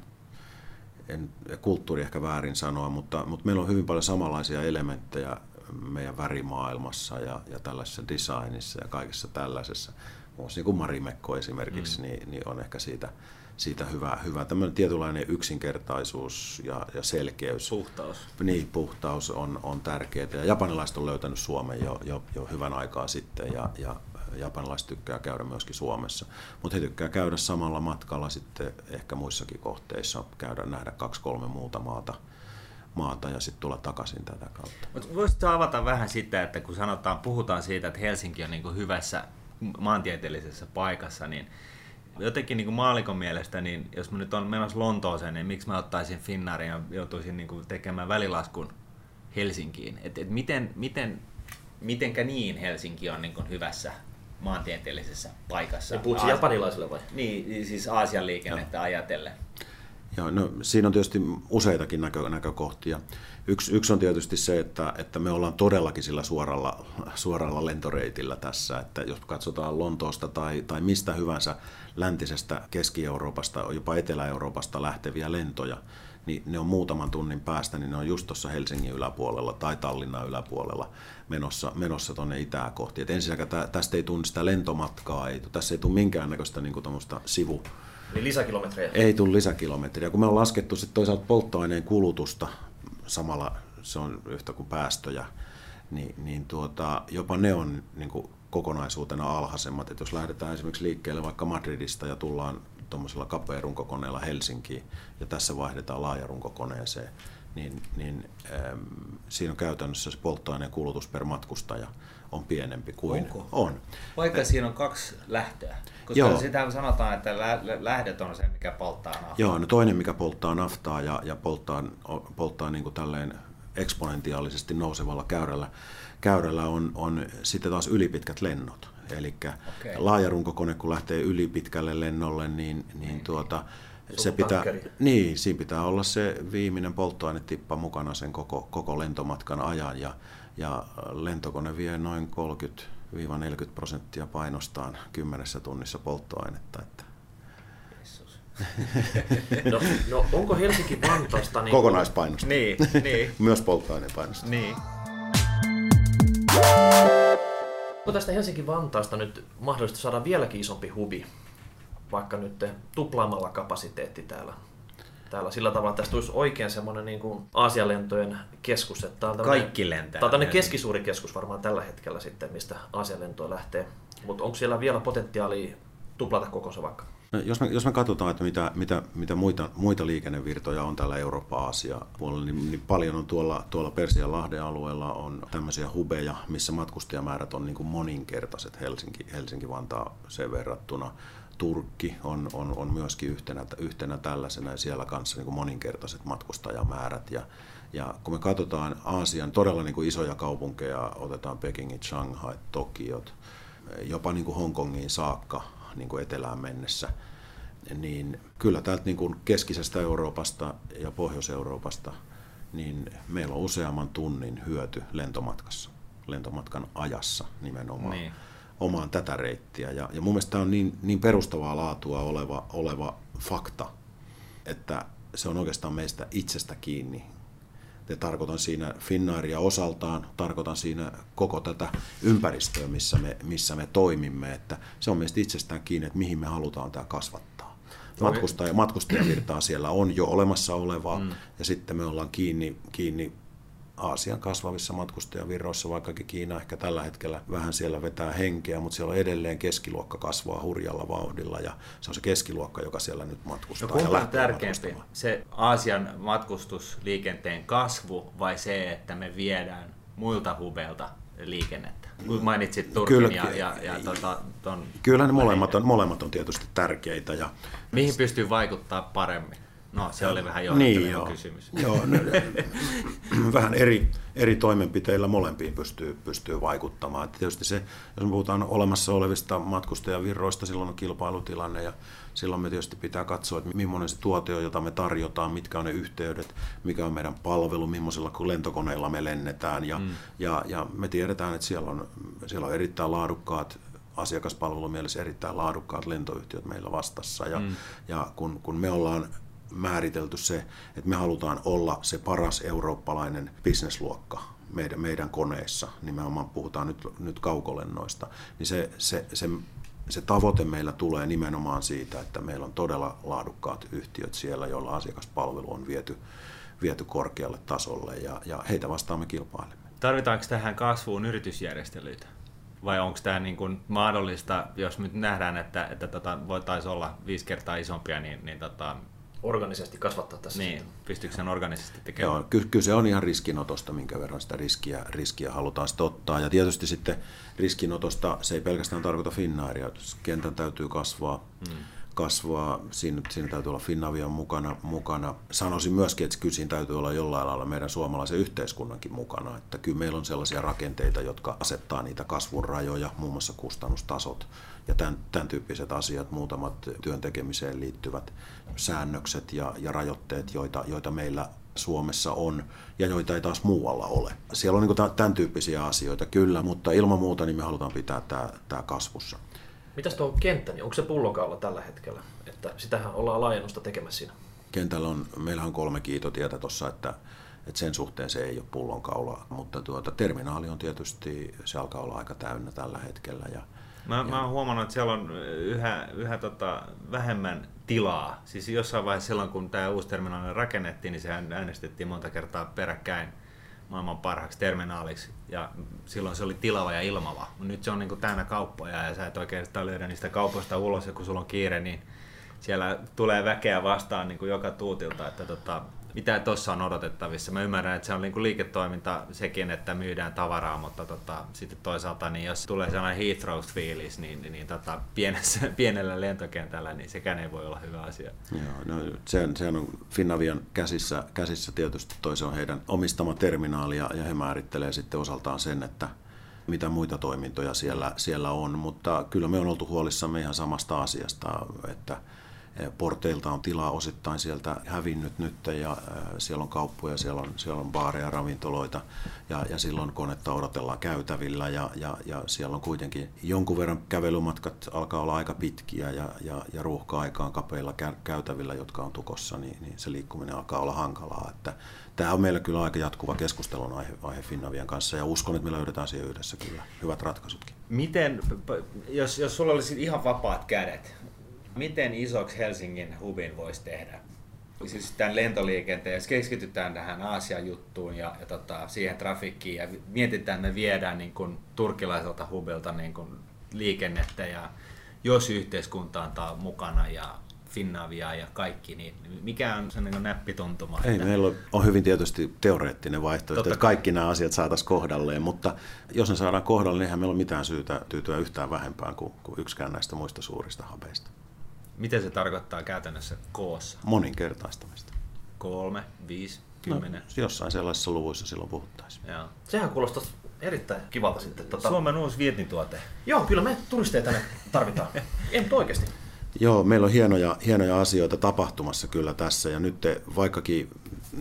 en, kulttuuri ehkä väärin sanoa, mutta, mutta meillä on hyvin paljon samanlaisia elementtejä meidän värimaailmassa ja, ja tällaisessa designissa ja kaikessa tällaisessa. Muun niin kuin Marimekko esimerkiksi, mm. niin, niin on ehkä siitä, siitä hyvä, hyvä tämmöinen tietynlainen yksinkertaisuus ja, ja selkeys. Puhtaus. Niin, puhtaus on, on tärkeää. Ja japanilaiset on löytänyt Suomen jo, jo, jo hyvän aikaa sitten ja, ja japanilaiset tykkää käydä myöskin Suomessa. Mutta he tykkää käydä samalla matkalla sitten ehkä muissakin kohteissa, käydä nähdä kaksi-kolme muuta maata, maata ja sitten tulla takaisin tätä kautta. Mutta voisitko avata vähän sitä, että kun sanotaan, puhutaan siitä, että Helsinki on niin hyvässä maantieteellisessä paikassa, niin jotenkin niin kuin maalikon mielestä, niin jos mä nyt on menossa Lontooseen, niin miksi mä ottaisin Finnaarin ja joutuisin niin kuin tekemään välilaskun Helsinkiin? Et, et miten, miten, mitenkä niin Helsinki on niin kuin hyvässä maantieteellisessä paikassa? Puhutko Aasi- japanilaisille vai? Niin, siis Aasian liikennettä ajatellen. Joo, no, siinä on tietysti useitakin näkö, näkökohtia. Yksi, yksi on tietysti se, että, että me ollaan todellakin sillä suoralla, suoralla lentoreitillä tässä, että jos katsotaan Lontoosta tai, tai mistä hyvänsä läntisestä Keski-Euroopasta, jopa Etelä-Euroopasta lähteviä lentoja, niin ne on muutaman tunnin päästä, niin ne on just tuossa Helsingin yläpuolella tai Tallinnan yläpuolella menossa, menossa tuonne itää kohti. Et ensinnäkään tä, tästä ei tunne sitä lentomatkaa, ei, tässä ei tule minkäännäköistä niin sivu, Eli lisäkilometrejä. ei tule lisäkilometriä. Kun me on laskettu sit toisaalta polttoaineen kulutusta, samalla se on yhtä kuin päästöjä, niin, niin tuota, jopa ne on niin kuin kokonaisuutena alhaisemmat. Et jos lähdetään esimerkiksi liikkeelle vaikka Madridista ja tullaan tuommoisella kapearunkokoneella Helsinkiin ja tässä vaihdetaan laajarunkokoneeseen, niin, niin äm, siinä on käytännössä se polttoaineen kulutus per matkustaja on pienempi kuin Onko? on. Vaikka siinä on kaksi lähtöä. Koska Joo. sitä sanotaan, että lä- lä- lähdet on se, mikä polttaa naftaa. Joo, no toinen, mikä polttaa naftaa ja, ja polttaa, polttaa niin kuin tälleen eksponentiaalisesti nousevalla käyrällä, käyrällä on, on sitten taas ylipitkät lennot. Eli Okei. laajarunkokone, kun lähtee ylipitkälle lennolle, niin, niin tuota, se pitää, niin, siinä pitää olla se viimeinen polttoainetippa mukana sen koko, koko lentomatkan ajan. Ja, ja lentokone vie noin 30-40 prosenttia painostaan kymmenessä tunnissa polttoainetta. Että. No, no onko Helsinki Vantaasta... Niin kokonaispainosta. Niin, niin, Myös polttoainepainosta. niin. Onko tästä Helsinki Vantaasta nyt mahdollista saada vieläkin isompi hubi, vaikka nyt tuplaamalla kapasiteetti täällä? täällä sillä tavalla, että tästä tulisi oikein semmoinen niin kuin Aasialentojen keskus. Että on Kaikki lentää. Tämä on tämmöinen keskisuuri keskus varmaan tällä hetkellä sitten, mistä Aasialentoja lähtee. Mutta onko siellä vielä potentiaalia tuplata kokonsa vaikka? No, jos, me, jos me katsotaan, että mitä, mitä, mitä muita, muita liikennevirtoja on täällä Eurooppa-Aasia puolella, niin, niin paljon on tuolla, tuolla Persian lahden alueella on tämmöisiä hubeja, missä matkustajamäärät on niin kuin moninkertaiset Helsinki, Helsinki-Vantaa sen verrattuna. Turkki on, on, on myöskin yhtenä, yhtenä tällaisena ja siellä kanssa niin kuin moninkertaiset matkustajamäärät. Ja, ja kun me katsotaan Aasian todella niin kuin isoja kaupunkeja, otetaan Pekingit, Shanghai, Tokiot, jopa niin kuin Hongkongiin saakka niin kuin etelään mennessä, niin kyllä täältä niin kuin keskisestä Euroopasta ja Pohjois-Euroopasta niin meillä on useamman tunnin hyöty lentomatkassa, lentomatkan ajassa nimenomaan. Niin omaan tätä reittiä. Ja, ja mun mielestä tämä on niin, niin perustavaa laatua oleva, oleva fakta, että se on oikeastaan meistä itsestä kiinni. Ja tarkoitan siinä Finnairia osaltaan, tarkoitan siinä koko tätä ympäristöä, missä me, missä me toimimme, että se on meistä itsestään kiinni, että mihin me halutaan tämä kasvattaa. Matkustaja, matkustajavirtaa siellä on jo olemassa olevaa, mm. ja sitten me ollaan kiinni, kiinni Aasian kasvavissa matkustajavirroissa, vaikkakin Kiina ehkä tällä hetkellä vähän siellä vetää henkeä, mutta siellä on edelleen keskiluokka kasvaa hurjalla vauhdilla ja se on se keskiluokka, joka siellä nyt matkustaa. No kumpa on tärkeämpi, se Aasian matkustusliikenteen kasvu vai se, että me viedään muilta hubeilta liikennettä? Kun mainitsit Turkin kyllä, ja, ja, ja tota, ton Kyllä ne molemmat on, molemmat on tietysti tärkeitä. Ja... Mihin pystyy vaikuttaa paremmin? No, se oli vähän niin, joo. kysymys. Joo, vähän eri, eri toimenpiteillä molempiin pystyy, pystyy vaikuttamaan. Että tietysti se, jos me puhutaan olemassa olevista matkustajavirroista, silloin on kilpailutilanne ja silloin me tietysti pitää katsoa, että millainen se tuote on, jota me tarjotaan, mitkä on ne yhteydet, mikä on meidän palvelu, millaisilla lentokoneilla me lennetään. Ja, mm. ja, ja me tiedetään, että siellä on, siellä on erittäin laadukkaat asiakaspalvelumielessä erittäin laadukkaat lentoyhtiöt meillä vastassa. Ja, mm. ja kun, kun me ollaan määritelty se, että me halutaan olla se paras eurooppalainen bisnesluokka meidän, meidän koneissa, nimenomaan puhutaan nyt, nyt kaukolennoista, niin se, se, se, se tavoite meillä tulee nimenomaan siitä, että meillä on todella laadukkaat yhtiöt siellä, joilla asiakaspalvelu on viety, viety korkealle tasolle ja, ja heitä vastaan me kilpailemme. Tarvitaanko tähän kasvuun yritysjärjestelyitä? Vai onko tämä niin kuin mahdollista, jos nyt nähdään, että, että tota, voitaisiin olla viisi kertaa isompia, niin, niin tota, organisesti kasvattaa tässä. Niin, pystyykö sen organisesti tekemään? Joo, ky- kyllä se on ihan riskinotosta, minkä verran sitä riskiä, riskiä halutaan sitten ottaa. Ja tietysti sitten riskinotosta se ei pelkästään tarkoita Finnairia, kentän täytyy kasvaa. Hmm kasvaa. Siinä, siinä täytyy olla Finnavian mukana, mukana. Sanoisin myöskin, että kyllä siinä täytyy olla jollain lailla meidän suomalaisen yhteiskunnankin mukana. Että kyllä meillä on sellaisia rakenteita, jotka asettaa niitä kasvun rajoja, muun muassa kustannustasot ja tämän, tämän tyyppiset asiat, muutamat työn tekemiseen liittyvät säännökset ja, ja rajoitteet, joita, joita meillä Suomessa on ja joita ei taas muualla ole. Siellä on niin tämän tyyppisiä asioita kyllä, mutta ilman muuta niin me halutaan pitää tämä, tämä kasvussa. Mitäs tuo kenttä, niin onko se pullonkaula tällä hetkellä? Että sitähän ollaan laajennusta tekemässä siinä. Kentällä on, meillä on kolme kiitotietä tuossa, että, että sen suhteen se ei ole pullonkaula, mutta tuota, terminaali on tietysti, se alkaa olla aika täynnä tällä hetkellä. Ja, Mä, ja... mä oon huomannut, että siellä on yhä, yhä tota, vähemmän tilaa. Siis jossain vaiheessa silloin, kun tämä uusi terminaali rakennettiin, niin sehän äänestettiin monta kertaa peräkkäin maailman parhaaksi terminaaliksi. Ja silloin se oli tilava ja ilmava. Nyt se on niin kuin täynnä kauppoja ja sä et oikeastaan löydä niistä kaupoista ulos ja kun sulla on kiire, niin siellä tulee väkeä vastaan niin kuin joka tuutilta. Että tota, mitä tuossa on odotettavissa. Mä ymmärrän, että se on niinku liiketoiminta sekin, että myydään tavaraa, mutta tota, sitten toisaalta, niin jos tulee sellainen Heathrow-fiilis, niin, niin, niin tota, pienessä, pienellä lentokentällä, niin sekään ei voi olla hyvä asia. Joo, no, se, se on Finavian käsissä, käsissä tietysti, toi se on heidän omistama terminaali, ja, ja he määrittelee sitten osaltaan sen, että mitä muita toimintoja siellä, siellä on, mutta kyllä me on oltu huolissamme ihan samasta asiasta, että porteilta on tilaa osittain sieltä hävinnyt nyt ja äh, siellä on kauppoja, siellä on, siellä on baareja, ravintoloita ja, ja silloin konetta odotellaan käytävillä ja, ja, ja siellä on kuitenkin jonkun verran kävelymatkat alkaa olla aika pitkiä ja, ja, ja ruuhka-aikaan kapeilla käytävillä, jotka on tukossa, niin, niin se liikkuminen alkaa olla hankalaa. Että tämä on meillä kyllä aika jatkuva keskustelun aihe, aihe Finnavian kanssa ja uskon, että me löydetään siihen yhdessä kyllä hyvät ratkaisutkin. Miten, jos, jos sulla olisi ihan vapaat kädet, Miten isoksi Helsingin hubin voisi tehdä? siis tämän lentoliikenteen, jos keskitytään tähän Aasian juttuun ja, ja tota, siihen trafikkiin ja mietitään, että me viedään niin kuin, turkilaiselta hubilta niin kuin, liikennettä ja jos yhteiskunta antaa mukana ja Finnavia ja kaikki, niin mikä on se niin näppituntuma? Ei, että... meillä on hyvin tietysti teoreettinen vaihtoehto, Totta että kaikki nämä asiat saataisiin kohdalleen, mutta jos ne saadaan kohdalle, niin eihän meillä ole mitään syytä tyytyä yhtään vähempään kuin, kuin yksikään näistä muista suurista habeista. Miten se tarkoittaa käytännössä koossa? Moninkertaistamista. Kolme, viisi, kymmenen? No, jossain sellaisissa luvuissa silloin puhuttaisiin. Joo. Sehän kuulostaa erittäin kivalta sitten. Tota... Suomen uusi vientituote. Joo, kyllä me turisteja tänne tarvitaan. Ei oikeasti. Joo, meillä on hienoja, hienoja asioita tapahtumassa kyllä tässä ja nyt te, vaikkakin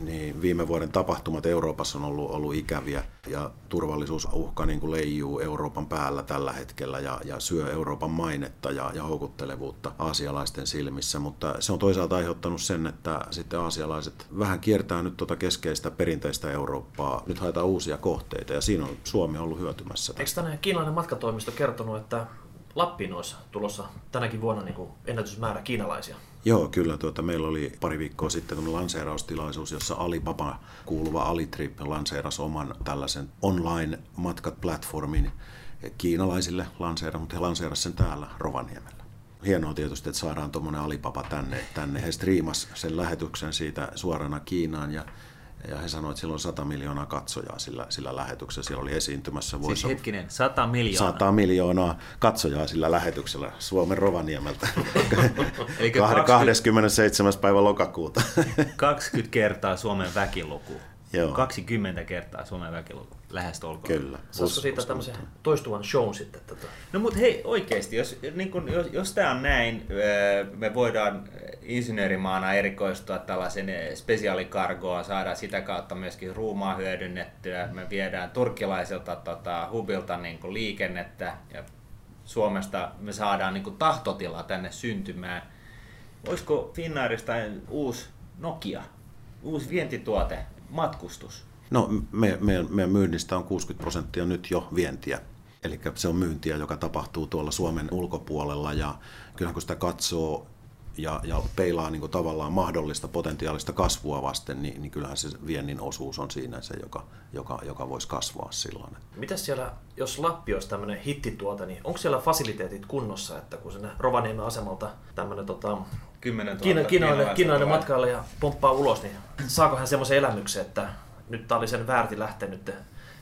niin viime vuoden tapahtumat Euroopassa on ollut, ollut ikäviä ja turvallisuusuhka niin kuin leijuu Euroopan päällä tällä hetkellä ja, ja syö Euroopan mainetta ja, ja houkuttelevuutta aasialaisten silmissä, mutta se on toisaalta aiheuttanut sen, että sitten aasialaiset vähän kiertää nyt tuota keskeistä perinteistä Eurooppaa. Nyt haetaan uusia kohteita ja siinä on Suomi ollut hyötymässä. Eikö tänne kiinalainen matkatoimisto kertonut, että Lappiin olisi tulossa tänäkin vuonna niin kuin ennätysmäärä kiinalaisia. Joo, kyllä. Tuota, meillä oli pari viikkoa sitten lanseeraustilaisuus, jossa Alibaba kuuluva Alitrip lanseerasi oman tällaisen online-matkat-platformin kiinalaisille lanseera, mutta he lanseerasivat sen täällä Rovaniemellä. Hienoa tietysti, että saadaan tuommoinen Alibaba tänne. tänne. He striimas sen lähetyksen siitä suorana Kiinaan ja ja he sanoivat, että siellä on 100 miljoonaa katsojaa sillä, sillä lähetyksellä. Siellä oli esiintymässä. Voisi siis hetkinen, 100 miljoonaa? 100 miljoonaa katsojaa sillä lähetyksellä Suomen Rovaniemeltä. Eli 27. päivä lokakuuta. 20 kertaa Suomen väkiluku. Joo. 20 kertaa Suomen väkiluku, lähestulkoon. Kyllä. Saisiko siitä tämmöisen toistuvan show sitten? Tätä? No mutta hei, oikeasti, jos, niin kun, jos, jos tämä on näin, me voidaan insinöörimaana erikoistua tällaisen spesiaalikargoa, saada sitä kautta myöskin ruumaa hyödynnettyä. Me viedään turkkilaisilta tota, hubilta niin kuin liikennettä ja Suomesta me saadaan niin kuin tahtotila tänne syntymään. Olisiko Finnairista uusi Nokia, uusi vientituote, matkustus? No, me, me, meidän myynnistä on 60 prosenttia nyt jo vientiä. Eli se on myyntiä, joka tapahtuu tuolla Suomen ulkopuolella ja kyllähän kun sitä katsoo ja, ja peilaa niin kuin tavallaan mahdollista potentiaalista kasvua vasten, niin, niin kyllähän se viennin osuus on siinä se, joka, joka, joka voisi kasvaa silloin. Mitä siellä, jos Lappi olisi tämmöinen hittituote, niin onko siellä fasiliteetit kunnossa, että kun sinne Rovaniemen asemalta tämmöinen tota, kiina, kiinalainen, kiinalainen matkailija pomppaa ulos, niin saako hän semmoisen elämyksen, että nyt tämä oli sen väärti lähtenyt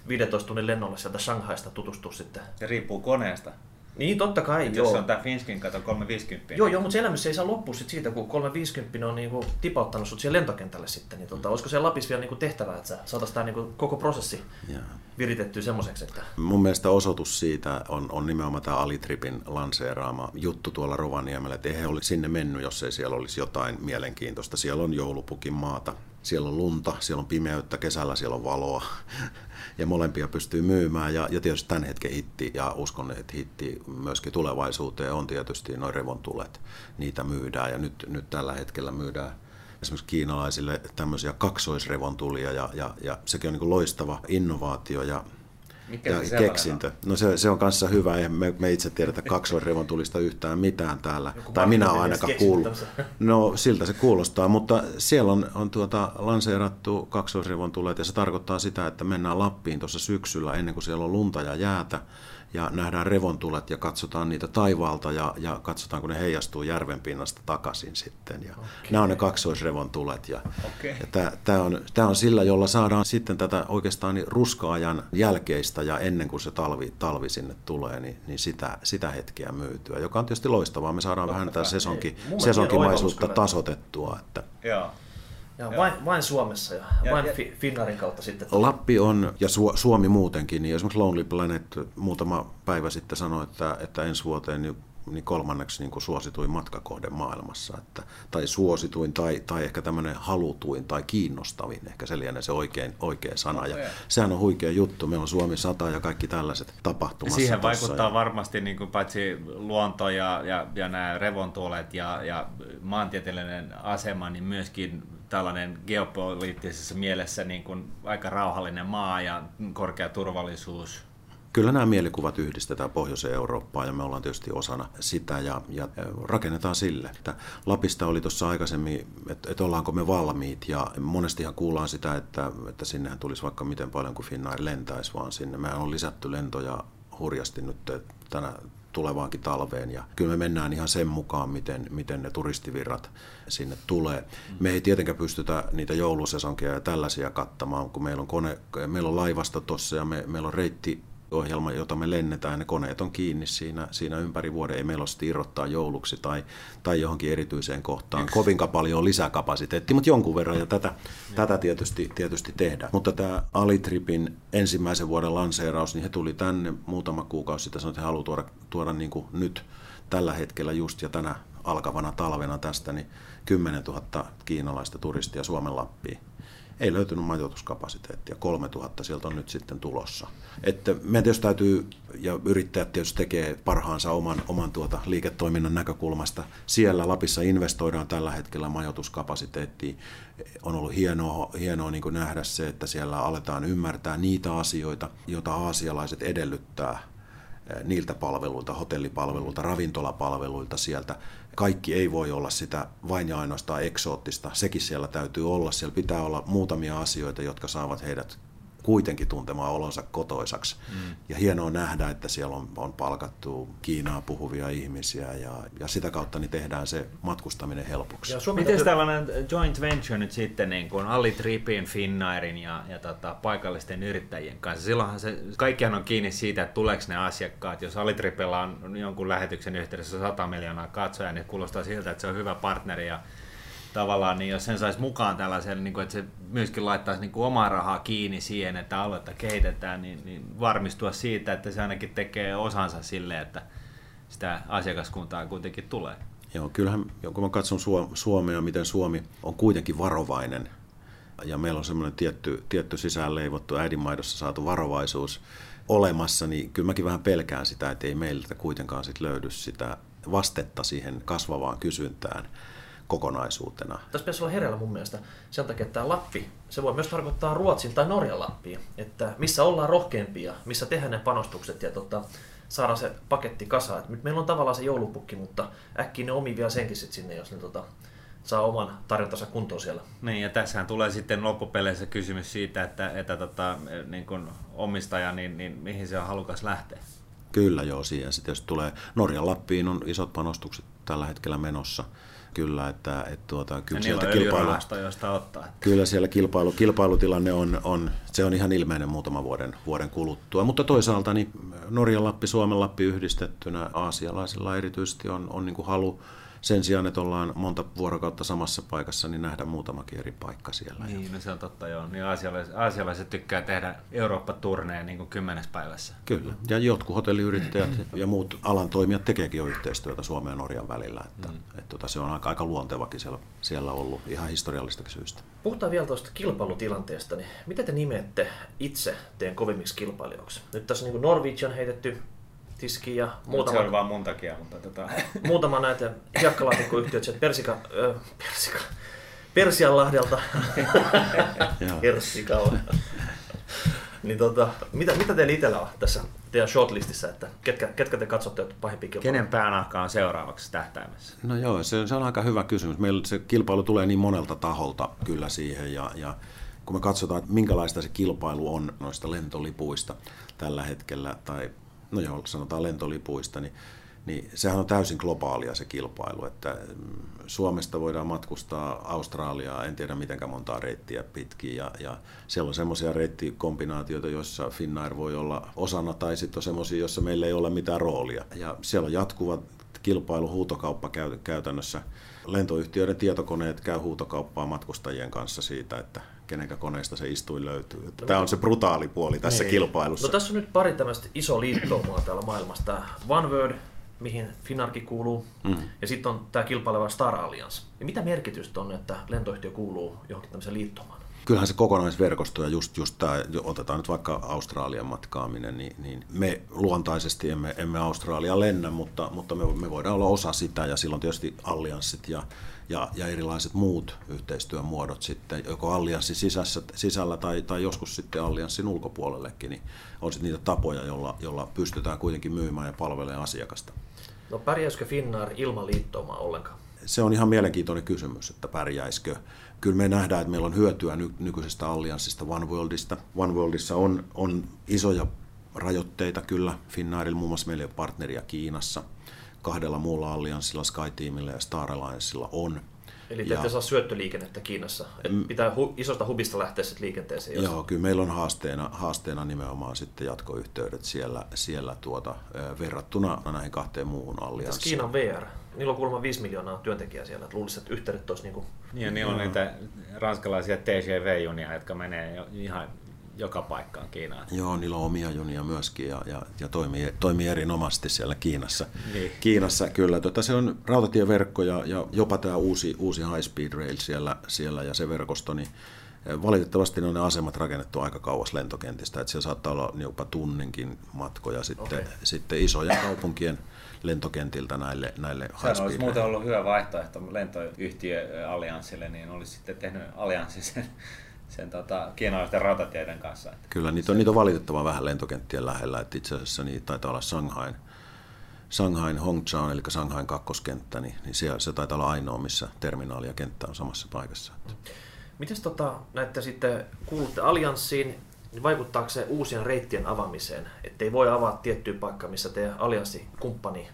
15 tunnin lennolle sieltä Shanghaista tutustua sitten. Se riippuu koneesta. Niin, totta kai, Et joo. Jos on tämä Finskin kato 350. Joo, joo, mutta se elämys ei saa loppua sit siitä, kun 350 on niinku tipauttanut sut siihen lentokentälle sitten. Niin tota, mm. olisiko siellä Lapissa vielä niinku tehtävää, että saataisiin tämä niinku koko prosessi yeah. viritettyä semmoiseksi? Että... Mun mielestä osoitus siitä on, on nimenomaan tämä Alitripin lanseeraama juttu tuolla Rovaniemellä, että ei he olisi sinne mennyt, jos ei siellä olisi jotain mielenkiintoista. Siellä on joulupukin maata, siellä on lunta, siellä on pimeyttä, kesällä siellä on valoa ja molempia pystyy myymään. Ja, ja tietysti tämän hetken hitti ja uskon, että hitti myöskin tulevaisuuteen on tietysti noin revontulet. Niitä myydään ja nyt, nyt tällä hetkellä myydään esimerkiksi kiinalaisille tämmöisiä kaksoisrevontulia ja, ja, ja sekin on niin loistava innovaatio ja mikä ja se keksintö. No se, se on kanssa hyvä, eihän me, me itse tiedetä tulista yhtään mitään täällä. Joku tai minä olen ainakaan kuullut. No siltä se kuulostaa, mutta siellä on, on tuota, lanseerattu tulet ja se tarkoittaa sitä, että mennään Lappiin tuossa syksyllä ennen kuin siellä on lunta ja jäätä ja nähdään revontulet ja katsotaan niitä taivaalta ja, ja katsotaan, kun ne heijastuu järven pinnasta takaisin sitten. Ja okay. Nämä on ne kaksoisrevontulet. Ja, okay. ja tämä on, on sillä, jolla saadaan sitten tätä oikeastaan niin ruska-ajan jälkeistä ja ennen kuin se talvi, talvi sinne tulee, niin, niin sitä, sitä hetkeä myytyä, joka on tietysti loistavaa. Me saadaan Totta vähän tätä sesonki, sesonkimaisuutta tasotettua. Että, Joo. Ja vain, vain Suomessa ja, ja vain ja, Finnaarin kautta sitten. Lappi on, ja Su- Suomi muutenkin, niin esimerkiksi Lonely Planet muutama päivä sitten sanoi, että, että ensi vuoteen niin niin kolmanneksi niin kuin suosituin matkakohde maailmassa. Että, tai suosituin tai, tai ehkä tämmöinen halutuin tai kiinnostavin, ehkä se lienee se oikein, oikea sana. Ja sehän on huikea juttu. Meillä on Suomi 100 ja kaikki tällaiset tapahtumat. Siihen vaikuttaa ja... varmasti niin kuin paitsi luonto ja, ja, ja nämä revontuolet ja, ja maantieteellinen asema, niin myöskin tällainen geopoliittisessa mielessä niin kuin aika rauhallinen maa ja korkea turvallisuus kyllä nämä mielikuvat yhdistetään Pohjoiseen Eurooppaan ja me ollaan tietysti osana sitä ja, ja rakennetaan sille. Että Lapista oli tuossa aikaisemmin, että, että ollaanko me valmiit ja monestihan kuullaan sitä, että, että sinnehän tulisi vaikka miten paljon kuin Finnair lentäisi, vaan sinne mehän on lisätty lentoja hurjasti nyt tänä tulevaankin talveen. Ja kyllä me mennään ihan sen mukaan, miten, miten ne turistivirrat sinne tulee. Me ei tietenkään pystytä niitä joulusesonkia ja tällaisia kattamaan, kun meillä on, kone, meillä on laivasta tuossa ja me, meillä on reitti ohjelma, jota me lennetään, ne koneet on kiinni siinä, siinä ympäri vuoden. Ei meillä ole irrottaa jouluksi tai, tai johonkin erityiseen kohtaan. Yksi. Kovinkaan paljon on lisäkapasiteettia, mutta jonkun verran ja tätä, tätä tietysti, tietysti tehdään. Mutta tämä Alitripin ensimmäisen vuoden lanseeraus, niin he tuli tänne muutama kuukausi sitten, että he haluavat tuoda, tuoda niin kuin nyt tällä hetkellä just ja tänä alkavana talvena tästä, niin 10 000 kiinalaista turistia Suomen Lappiin ei löytynyt majoituskapasiteettia. 3000 sieltä on nyt sitten tulossa. Että meidän tietysti täytyy, ja yrittäjät tietysti tekee parhaansa oman, oman tuota liiketoiminnan näkökulmasta. Siellä Lapissa investoidaan tällä hetkellä majoituskapasiteettiin. On ollut hienoa, hienoa niin nähdä se, että siellä aletaan ymmärtää niitä asioita, joita aasialaiset edellyttää niiltä palveluilta, hotellipalveluilta, ravintolapalveluilta sieltä. Kaikki ei voi olla sitä vain ja ainoastaan eksoottista. Sekin siellä täytyy olla. Siellä pitää olla muutamia asioita, jotka saavat heidät kuitenkin tuntemaan olonsa kotoisaksi. Mm. Ja hienoa nähdä, että siellä on, on palkattu Kiinaa puhuvia ihmisiä ja, ja sitä kautta niin tehdään se matkustaminen helpoksi. Miten täytyy... tällainen joint venture nyt sitten niin kuin Ali Tripin, Finnairin ja, ja tota, paikallisten yrittäjien kanssa? Silloinhan se, kaikkihan on kiinni siitä, että tuleeko ne asiakkaat. Jos Ali Tripillä on jonkun lähetyksen yhteydessä 100 miljoonaa katsojaa, niin kuulostaa siltä, että se on hyvä partneri ja tavallaan, niin jos sen saisi mukaan tällaisen, niin kuin, että se myöskin laittaisi niin kuin omaa rahaa kiinni siihen, että aluetta kehitetään, niin, niin varmistua siitä, että se ainakin tekee osansa sille, että sitä asiakaskuntaa kuitenkin tulee. Joo, kyllähän, kun mä katson Suomea, miten Suomi on kuitenkin varovainen, ja meillä on semmoinen tietty, tietty sisään leivottu äidinmaidossa saatu varovaisuus olemassa, niin kyllä mäkin vähän pelkään sitä, että ei meiltä kuitenkaan sit löydy sitä vastetta siihen kasvavaan kysyntään kokonaisuutena. Tässä pitäisi olla hereillä mun mielestä sen takia, että tämä Lappi, se voi myös tarkoittaa Ruotsin tai Norjan Lappia, että missä ollaan rohkeampia, missä tehdään ne panostukset ja tota, saadaan se paketti kasaan. Et nyt meillä on tavallaan se joulupukki, mutta äkkiä ne omi vielä senkin sit sinne, jos ne tota, saa oman tarjontansa kuntoon siellä. Niin, ja tässähän tulee sitten loppupeleissä kysymys siitä, että, että tota, niin kun omistaja, niin, niin mihin se on halukas lähteä. Kyllä joo, siihen sitten jos tulee Norjan Lappiin on isot panostukset tällä hetkellä menossa kyllä, että, että tuota, kyllä sieltä kilpailu, josta ottaa. Kyllä siellä kilpailu, kilpailutilanne on, on, se on ihan ilmeinen muutaman vuoden, vuoden kuluttua, mutta toisaalta niin Norjan Lappi, Suomen Lappi yhdistettynä aasialaisilla erityisesti on, on niin kuin halu sen sijaan, että ollaan monta vuorokautta samassa paikassa, niin nähdä muutamakin eri paikka siellä. Niin, no se on totta joo. Niin aasialaiset, aasialaiset tykkää tehdä Eurooppa-turneen niin kuin kymmenes päivässä. Kyllä, ja jotkut hotelliyrittäjät ja muut alan toimijat tekeekin jo yhteistyötä Suomen ja Norjan välillä. Että, mm. että, tota, se on aika, aika luontevakin siellä, siellä ollut ihan historiallistakin syystä. Puhutaan vielä tuosta kilpailutilanteesta. Niin miten te nimeette itse teidän kovimmiksi kilpailijoiksi? Nyt tässä niin Norwegian heitetty tiskiin ja muutama... Se on vaan mun takia, mutta tota... muutama näitä hiekkalaatikkoyhtiöt sieltä Persika, äh, Persika, Persianlahdelta. Persikalla. niin tota, mitä, mitä teillä itsellä on tässä teidän shortlistissa, että ketkä, ketkä te katsotte pahimpia kilpailuja? Kenen päänahka on seuraavaksi tähtäimessä? No joo, se, se on aika hyvä kysymys. Meillä se kilpailu tulee niin monelta taholta kyllä siihen ja, ja kun me katsotaan, että minkälaista se kilpailu on noista lentolipuista tällä hetkellä tai no joo, sanotaan lentolipuista, niin, niin sehän on täysin globaalia se kilpailu, että mm, Suomesta voidaan matkustaa Australiaa, en tiedä miten montaa reittiä pitkin, ja, ja siellä on semmoisia reittikombinaatioita, joissa Finnair voi olla osana, tai sitten on semmoisia, joissa meillä ei ole mitään roolia. Ja siellä on jatkuva kilpailu, huutokauppa käytännössä. Lentoyhtiöiden tietokoneet käy huutokauppaa matkustajien kanssa siitä, että kenenkä koneesta se istuin löytyy. Että no, tämä on se brutaali puoli tässä niin. kilpailussa. No tässä on nyt pari tämmöistä iso liittoumaa täällä maailmassa. Tämä OneWorld, mihin Finarki kuuluu, mm. ja sitten on tämä kilpaileva Star Alliance. Ja mitä merkitystä on, että lentoyhtiö kuuluu johonkin tämmöiseen liittoumaan? kyllähän se kokonaisverkosto ja just, just tämä, otetaan nyt vaikka Australian matkaaminen, niin, niin me luontaisesti emme, emme Australia lennä, mutta, mutta me, me voidaan olla osa sitä ja silloin tietysti allianssit ja, ja, ja erilaiset muut yhteistyön muodot sitten, joko allianssin sisässä, sisällä tai, tai joskus sitten allianssin ulkopuolellekin, niin on sitten niitä tapoja, joilla, jolla pystytään kuitenkin myymään ja palvelemaan asiakasta. No pärjäisikö Finnair ilman liittoumaa ollenkaan? Se on ihan mielenkiintoinen kysymys, että pärjäisikö. Kyllä me nähdään, että meillä on hyötyä ny- nykyisestä allianssista OneWorldista. OneWorldissa on, on isoja rajoitteita kyllä. Finnairilla muun muassa meillä on partneria Kiinassa. Kahdella muulla allianssilla, SkyTeamilla ja Star Allianceilla on. Eli te ette saa syöttöliikennettä Kiinassa. Et mm. pitää hu- isosta hubista lähteä sitten liikenteeseen. Jos... Joo, kyllä meillä on haasteena, haasteena nimenomaan sitten jatkoyhteydet siellä, siellä tuota, verrattuna näihin kahteen muuhun allianssiin. Kiinan VR? Niillä on kuulemma 5 miljoonaa työntekijää siellä. Että luulisin, että yhteydet olisi niin kuin... Niin, ja niillä on niitä ranskalaisia TGV-junia, jotka menee ihan joka paikkaan Kiinaan. Joo, niillä on omia junia myöskin ja, ja, ja toimii, toimii erinomaisesti siellä Kiinassa. Niin. Kiinassa kyllä. Tota, se on rautatieverkko ja, ja jopa tämä uusi, uusi High Speed Rail siellä, siellä ja se verkosto, niin eh, Valitettavasti ne on ne asemat rakennettu aika kauas lentokentistä, että siellä saattaa olla jopa tunninkin matkoja sitten, okay. sitten isojen kaupunkien lentokentiltä näille, näille Se olisi muuten ollut hyvä vaihtoehto lentoyhtiö Allianssille, niin olisi sitten tehnyt Allianssi sen sen tota, kiinalaisten ratateiden kanssa. Kyllä, niitä on, niitä on valitettavan vähän lentokenttien lähellä, että itse asiassa niitä taitaa olla Shanghain, Shanghain Hongzhou, eli Shanghain kakkoskenttä, niin, niin siellä, se taitaa olla ainoa, missä terminaali ja kenttä on samassa paikassa. Miten tota, näette sitten, kuulutte allianssiin, niin vaikuttaako se uusien reittien avaamiseen? Että ei voi avaa tiettyä paikkaa, missä te allianssikumppani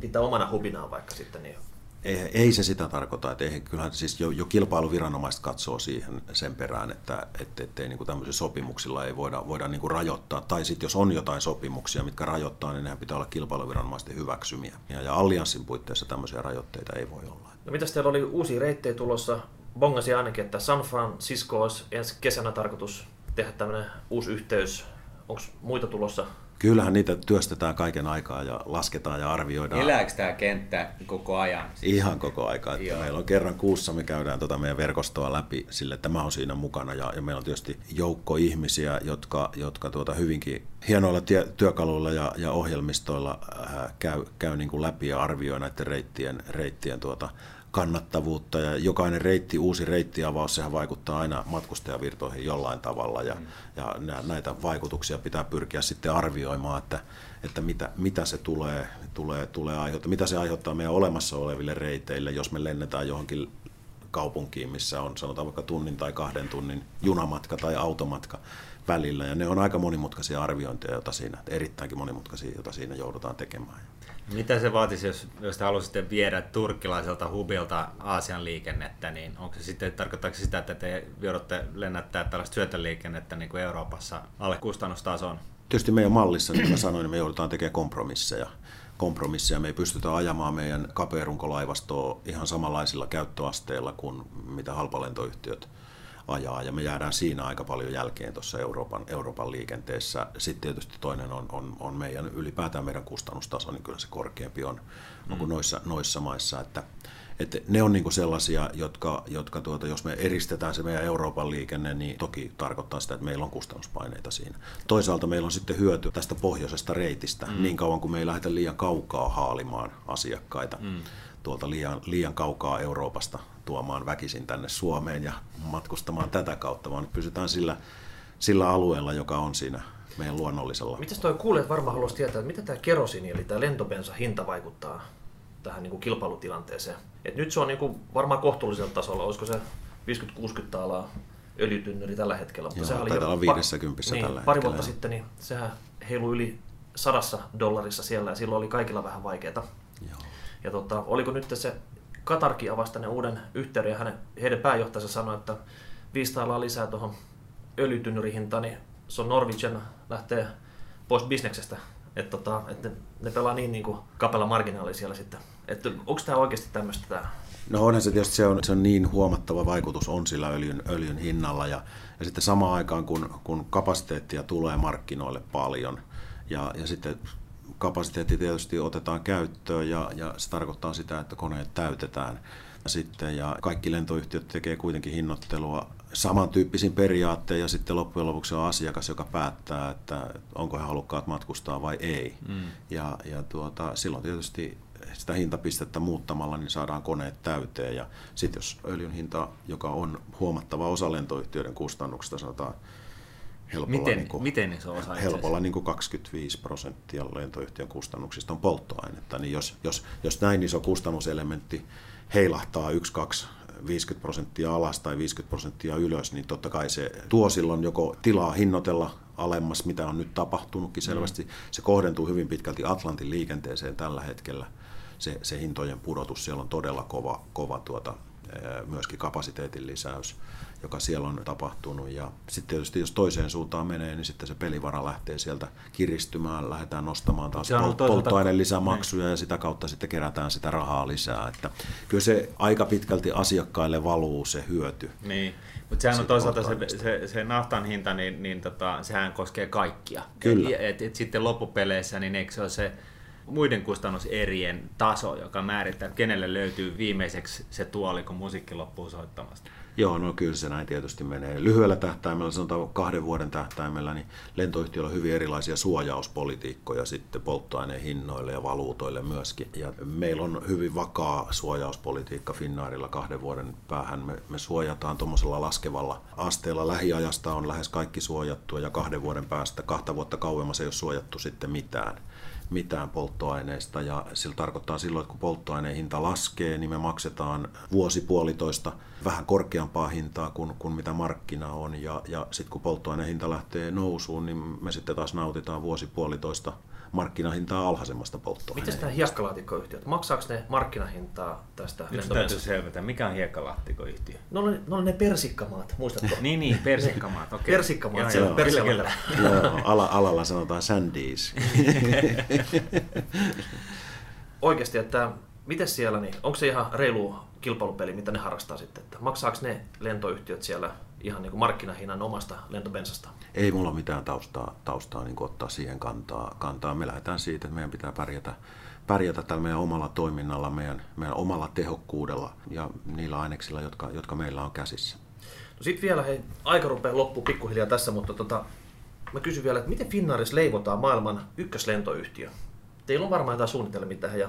pitää omana hubinaan vaikka sitten, niin ei, ei se sitä tarkoita, että ei, kyllähän siis jo, jo kilpailuviranomaiset katsoo siihen sen perään, että et, ettei niin tämmöisillä sopimuksilla ei voida, voida niin kuin rajoittaa. Tai sitten jos on jotain sopimuksia, mitkä rajoittaa, niin nehän pitää olla kilpailuviranomaisten hyväksymiä. Ja, ja allianssin puitteissa tämmöisiä rajoitteita ei voi olla. No mitäs teillä oli uusia reittejä tulossa? Bongasi ainakin, että San Francisco olisi ensi kesänä tarkoitus tehdä tämmöinen uusi yhteys. Onko muita tulossa? Kyllähän niitä työstetään kaiken aikaa ja lasketaan ja arvioidaan. Elääkö tämä kenttä koko ajan? Ihan koko aika. Että meillä on kerran kuussa, me käydään tuota meidän verkostoa läpi sille, että mä oon siinä mukana. Ja, ja meillä on tietysti joukko ihmisiä, jotka, jotka tuota hyvinkin hienoilla tie, työkaluilla ja, ja ohjelmistoilla äh, käy, käy niin kuin läpi ja arvioi näiden reittien, reittien tuota, kannattavuutta ja jokainen reitti, uusi reittiavaus, sehän vaikuttaa aina matkustajavirtoihin jollain tavalla ja, mm. ja näitä vaikutuksia pitää pyrkiä sitten arvioimaan, että, että mitä, mitä se tulee, tulee, tulee aiheuttaa, mitä se aiheuttaa meidän olemassa oleville reiteille, jos me lennetään johonkin kaupunkiin, missä on sanotaan vaikka tunnin tai kahden tunnin junamatka tai automatka välillä. Ja ne on aika monimutkaisia arviointeja, joita siinä, erittäinkin monimutkaisia, joita siinä joudutaan tekemään. Mitä se vaatisi, jos, jos te haluaisitte viedä turkkilaiselta hubilta Aasian liikennettä, niin onko se sitten, tarkoittaako sitä, että te joudutte lennättää tällaista syötöliikennettä niin kuin Euroopassa alle kustannustason? Tietysti meidän mallissa, niin kuin mä sanoin, niin me joudutaan tekemään kompromisseja. Kompromisseja. Me ei pystytä ajamaan meidän kapeerunkolaivastoa ihan samanlaisilla käyttöasteilla kuin mitä halpalentoyhtiöt ajaa, ja me jäädään siinä aika paljon jälkeen tuossa Euroopan, Euroopan liikenteessä. Sitten tietysti toinen on, on, on meidän ylipäätään meidän kustannustaso, niin kyllä se korkeampi on, mm. on kuin noissa, noissa maissa, että, että ne on niinku sellaisia, jotka, jotka tuota, jos me eristetään se meidän Euroopan liikenne, niin toki tarkoittaa sitä, että meillä on kustannuspaineita siinä. Toisaalta meillä on sitten hyöty tästä pohjoisesta reitistä, mm. niin kauan kuin me ei lähdetä liian kaukaa haalimaan asiakkaita. Mm tuolta liian, liian kaukaa Euroopasta tuomaan väkisin tänne Suomeen ja matkustamaan tätä kautta, vaan pysytään sillä, sillä alueella, joka on siinä meidän luonnollisella. Miten toi kuulijat varmaan haluaisi tietää, että mitä tämä kerosini, eli tämä lentobensa hinta vaikuttaa tähän niin kuin kilpailutilanteeseen? Et nyt se on niin kuin varmaan kohtuullisella tasolla, olisiko se 50-60 taalaa öljytynnyri tällä hetkellä. Mutta Joo, sehän oli olla 50 niin, tällä Pari vuotta sitten niin sehän heilui yli sadassa dollarissa siellä ja silloin oli kaikilla vähän vaikeaa. Joo. Ja tota, oliko nyt se Katarki avasi tänne uuden yhteyden ja hänen, heidän pääjohtajansa sanoi, että 500 lisää tuohon öljytynnyrihintaan, niin se on Norwegian lähtee pois bisneksestä. Että tota, et ne, ne, pelaa niin, niin kuin kapella marginaali siellä sitten. Että onko tämä oikeasti tämmöistä tämä? No onhan se tietysti se on, se on niin huomattava vaikutus on sillä öljyn, öljyn hinnalla ja, ja sitten samaan aikaan kun, kun kapasiteettia tulee markkinoille paljon ja, ja sitten kapasiteetti tietysti otetaan käyttöön ja, ja se tarkoittaa sitä, että koneet täytetään. sitten ja kaikki lentoyhtiöt tekee kuitenkin hinnoittelua samantyyppisin periaattein ja sitten loppujen lopuksi on asiakas, joka päättää, että onko he halukkaat matkustaa vai ei. Mm. Ja, ja tuota, silloin tietysti sitä hintapistettä muuttamalla niin saadaan koneet täyteen ja sitten jos öljyn hinta, joka on huomattava osa lentoyhtiöiden kustannuksista, sanotaan helpolla, miten, niin kuin, miten iso osa helpolla niin kuin 25 prosenttia lentoyhtiön kustannuksista on polttoainetta, niin jos, jos, jos näin iso kustannuselementti heilahtaa 1, 2, 50 prosenttia alas tai 50 prosenttia ylös, niin totta kai se tuo silloin joko tilaa hinnoitella alemmas, mitä on nyt tapahtunutkin selvästi. Mm. Se kohdentuu hyvin pitkälti Atlantin liikenteeseen tällä hetkellä. Se, se hintojen pudotus siellä on todella kova, kova tuota, myöskin kapasiteetin lisäys joka siellä on tapahtunut. Ja sitten tietysti jos toiseen suuntaan menee, niin sitten se pelivara lähtee sieltä kiristymään, lähdetään nostamaan taas pol- polttoaineen lisämaksuja niin. ja sitä kautta sitten kerätään sitä rahaa lisää. Että kyllä se aika pitkälti asiakkaille valuu se hyöty. Niin. Mutta sehän on toisaalta se, se, se naftan hinta, niin, niin tota, sehän koskee kaikkia. Kyllä. Et, et, et sitten loppupeleissä, niin eikö se ole se muiden kustannuserien taso, joka määrittää, kenelle löytyy viimeiseksi se tuoli, kun musiikki loppuu soittamasta? Joo, no kyllä se näin tietysti menee. Lyhyellä tähtäimellä, sanotaan kahden vuoden tähtäimellä, niin lentoyhtiöllä on hyvin erilaisia suojauspolitiikkoja sitten polttoaineen hinnoille ja valuutoille myöskin. Ja meillä on hyvin vakaa suojauspolitiikka Finnairilla kahden vuoden päähän. Me, me suojataan tuommoisella laskevalla asteella. Lähiajasta on lähes kaikki suojattu ja kahden vuoden päästä, kahta vuotta kauemmas ei ole suojattu sitten mitään mitään polttoaineista. Ja sillä tarkoittaa silloin, että kun polttoaineen hinta laskee, niin me maksetaan vuosi puolitoista vähän korkeampaa hintaa kuin, kuin mitä markkina on. Ja, ja sitten kun polttoaineen hinta lähtee nousuun, niin me sitten taas nautitaan vuosi puolitoista markkinahintaa alhaisemmasta polttoaineesta. Miten tämä hiekkalaatikkoyhtiöt, maksaako ne markkinahintaa tästä Nyt täytyy selvätä, mikä on hiekkalaatikkoyhtiö? No, no, no ne persikkamaat, muistatko? niin, niin, persikkamaat, okei. Okay. Persikkamaat joo, Persikkamaat. joo, ala, alalla sanotaan sandys. Oikeasti, että miten siellä, niin onko se ihan reilu kilpailupeli, mitä ne harrastaa sitten? Että maksaako ne lentoyhtiöt siellä ihan niin kuin markkinahinnan omasta lentobensasta? Ei mulla mitään taustaa, taustaa niin ottaa siihen kantaa, kantaa. Me lähdetään siitä, että meidän pitää pärjätä, pärjätä tällä meidän omalla toiminnalla, meidän, meidän omalla tehokkuudella ja niillä aineksilla, jotka, jotka meillä on käsissä. No sitten vielä, hei, aika rupeaa loppu pikkuhiljaa tässä, mutta tota, mä kysyn vielä, että miten Finnaaris leivotaan maailman ykköslentoyhtiö? Teillä on varmaan jotain suunnitelmia tähän ja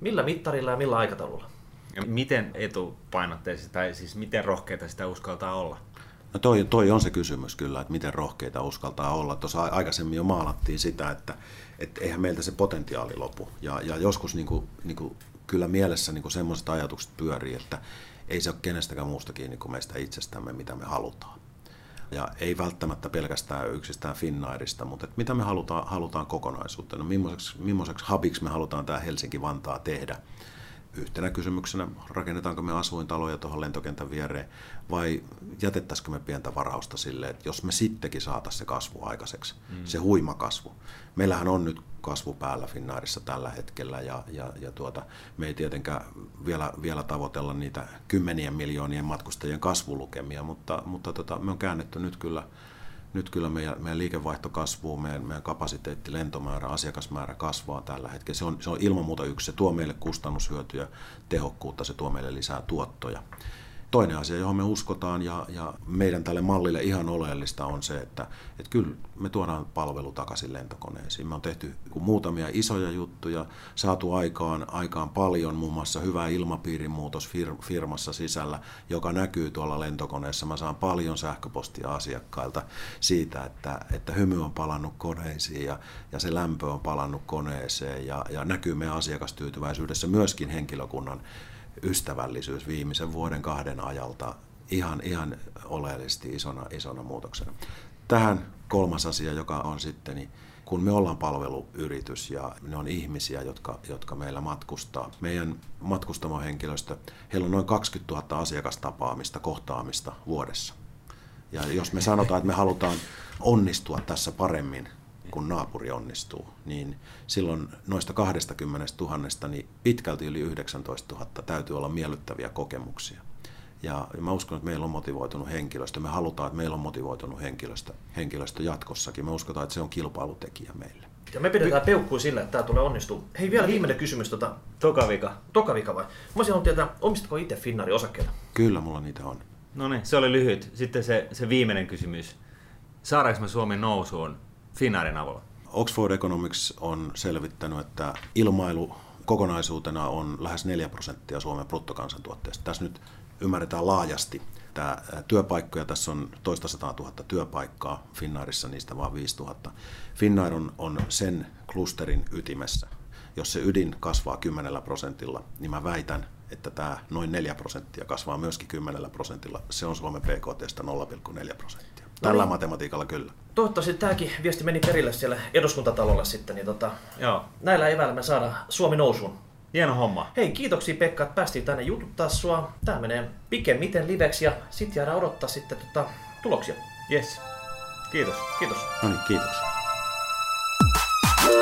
millä mittarilla ja millä aikataululla? Ja miten etupainotteisesti tai siis miten rohkeita sitä uskaltaa olla? No toi, toi on se kysymys kyllä, että miten rohkeita uskaltaa olla. Tuossa aikaisemmin jo maalattiin sitä, että, että eihän meiltä se potentiaali lopu. Ja, ja joskus niin kuin, niin kuin, kyllä mielessä niin semmoiset ajatukset pyörii, että ei se ole kenestäkään muusta kiinni kuin meistä itsestämme, mitä me halutaan. Ja ei välttämättä pelkästään yksistään Finnairista, mutta että mitä me halutaan, halutaan kokonaisuutena, millaiseksi, millaiseksi hubiksi me halutaan tämä Helsinki-Vantaa tehdä – yhtenä kysymyksenä, rakennetaanko me asuintaloja tuohon lentokentän viereen vai jätettäisikö me pientä varausta sille, että jos me sittenkin saataisiin se kasvu aikaiseksi, mm. se huima kasvu. Meillähän on nyt kasvu päällä Finnairissa tällä hetkellä ja, ja, ja tuota, me ei tietenkään vielä, vielä tavoitella niitä kymmenien miljoonien matkustajien kasvulukemia, mutta, mutta tota, me on käännetty nyt kyllä nyt kyllä meidän, meidän liikevaihto kasvuu, meidän, meidän kapasiteetti, lentomäärä, asiakasmäärä kasvaa tällä hetkellä. Se on, se on ilman muuta yksi. Se tuo meille kustannushyötyä, tehokkuutta, se tuo meille lisää tuottoja. Toinen asia, johon me uskotaan ja, ja meidän tälle mallille ihan oleellista on se, että, että kyllä me tuodaan palvelu takaisin lentokoneisiin. Me on tehty muutamia isoja juttuja, saatu aikaan, aikaan paljon, muun muassa hyvä ilmapiirin muutos fir, firmassa sisällä, joka näkyy tuolla lentokoneessa. Mä saan paljon sähköpostia asiakkailta siitä, että, että hymy on palannut koneisiin ja, ja se lämpö on palannut koneeseen ja, ja näkyy meidän asiakastyytyväisyydessä myöskin henkilökunnan ystävällisyys viimeisen vuoden kahden ajalta ihan, ihan oleellisesti isona, isona muutoksena. Tähän kolmas asia, joka on sitten, niin kun me ollaan palveluyritys ja ne on ihmisiä, jotka, jotka meillä matkustaa. Meidän matkustamohenkilöstö, heillä on noin 20 000 asiakastapaamista, kohtaamista vuodessa. Ja jos me sanotaan, että me halutaan onnistua tässä paremmin kun naapuri onnistuu, niin silloin noista 20 000 niin pitkälti yli 19 000 täytyy olla miellyttäviä kokemuksia. Ja mä uskon, että meillä on motivoitunut henkilöstö. Me halutaan, että meillä on motivoitunut henkilöstö, henkilöstö jatkossakin. Me uskotaan, että se on kilpailutekijä meille. Ja me pidetään peukkui sillä, että tämä tulee onnistua. Hei, vielä viimeinen kysymys. Tota, Toka vika. toka vika vai? Mä olisin tietää, omistatko itse Finnari osakkeita? Kyllä mulla niitä on. No niin, se oli lyhyt. Sitten se, se viimeinen kysymys. Saadaanko me Suomen nousuun Finnairin avulla? Oxford Economics on selvittänyt, että ilmailu kokonaisuutena on lähes 4 prosenttia Suomen bruttokansantuotteesta. Tässä nyt ymmärretään laajasti. Tämä työpaikkoja, tässä on toista sataa tuhatta työpaikkaa, Finnairissa niistä vaan 5 000. Finnair on, on sen klusterin ytimessä. Jos se ydin kasvaa 10 prosentilla, niin mä väitän, että tämä noin 4 prosenttia kasvaa myöskin 10 prosentilla. Se on Suomen PKTstä 0,4 prosenttia. Tällä niin. matematiikalla kyllä. Toivottavasti tämäkin viesti meni perille siellä eduskuntatalolla sitten. Niin tota, Joo. näillä eväillä me saadaan Suomi nousuun. Hieno homma. Hei, kiitoksia Pekka, että päästiin tänne jututtaa sua. Tää menee pikemmiten liveksi ja sit jäädään odottaa sitten tota, tuloksia. Yes. Kiitos. Kiitos. No niin, kiitos.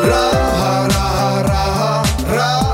Raha, raha, raha, raha,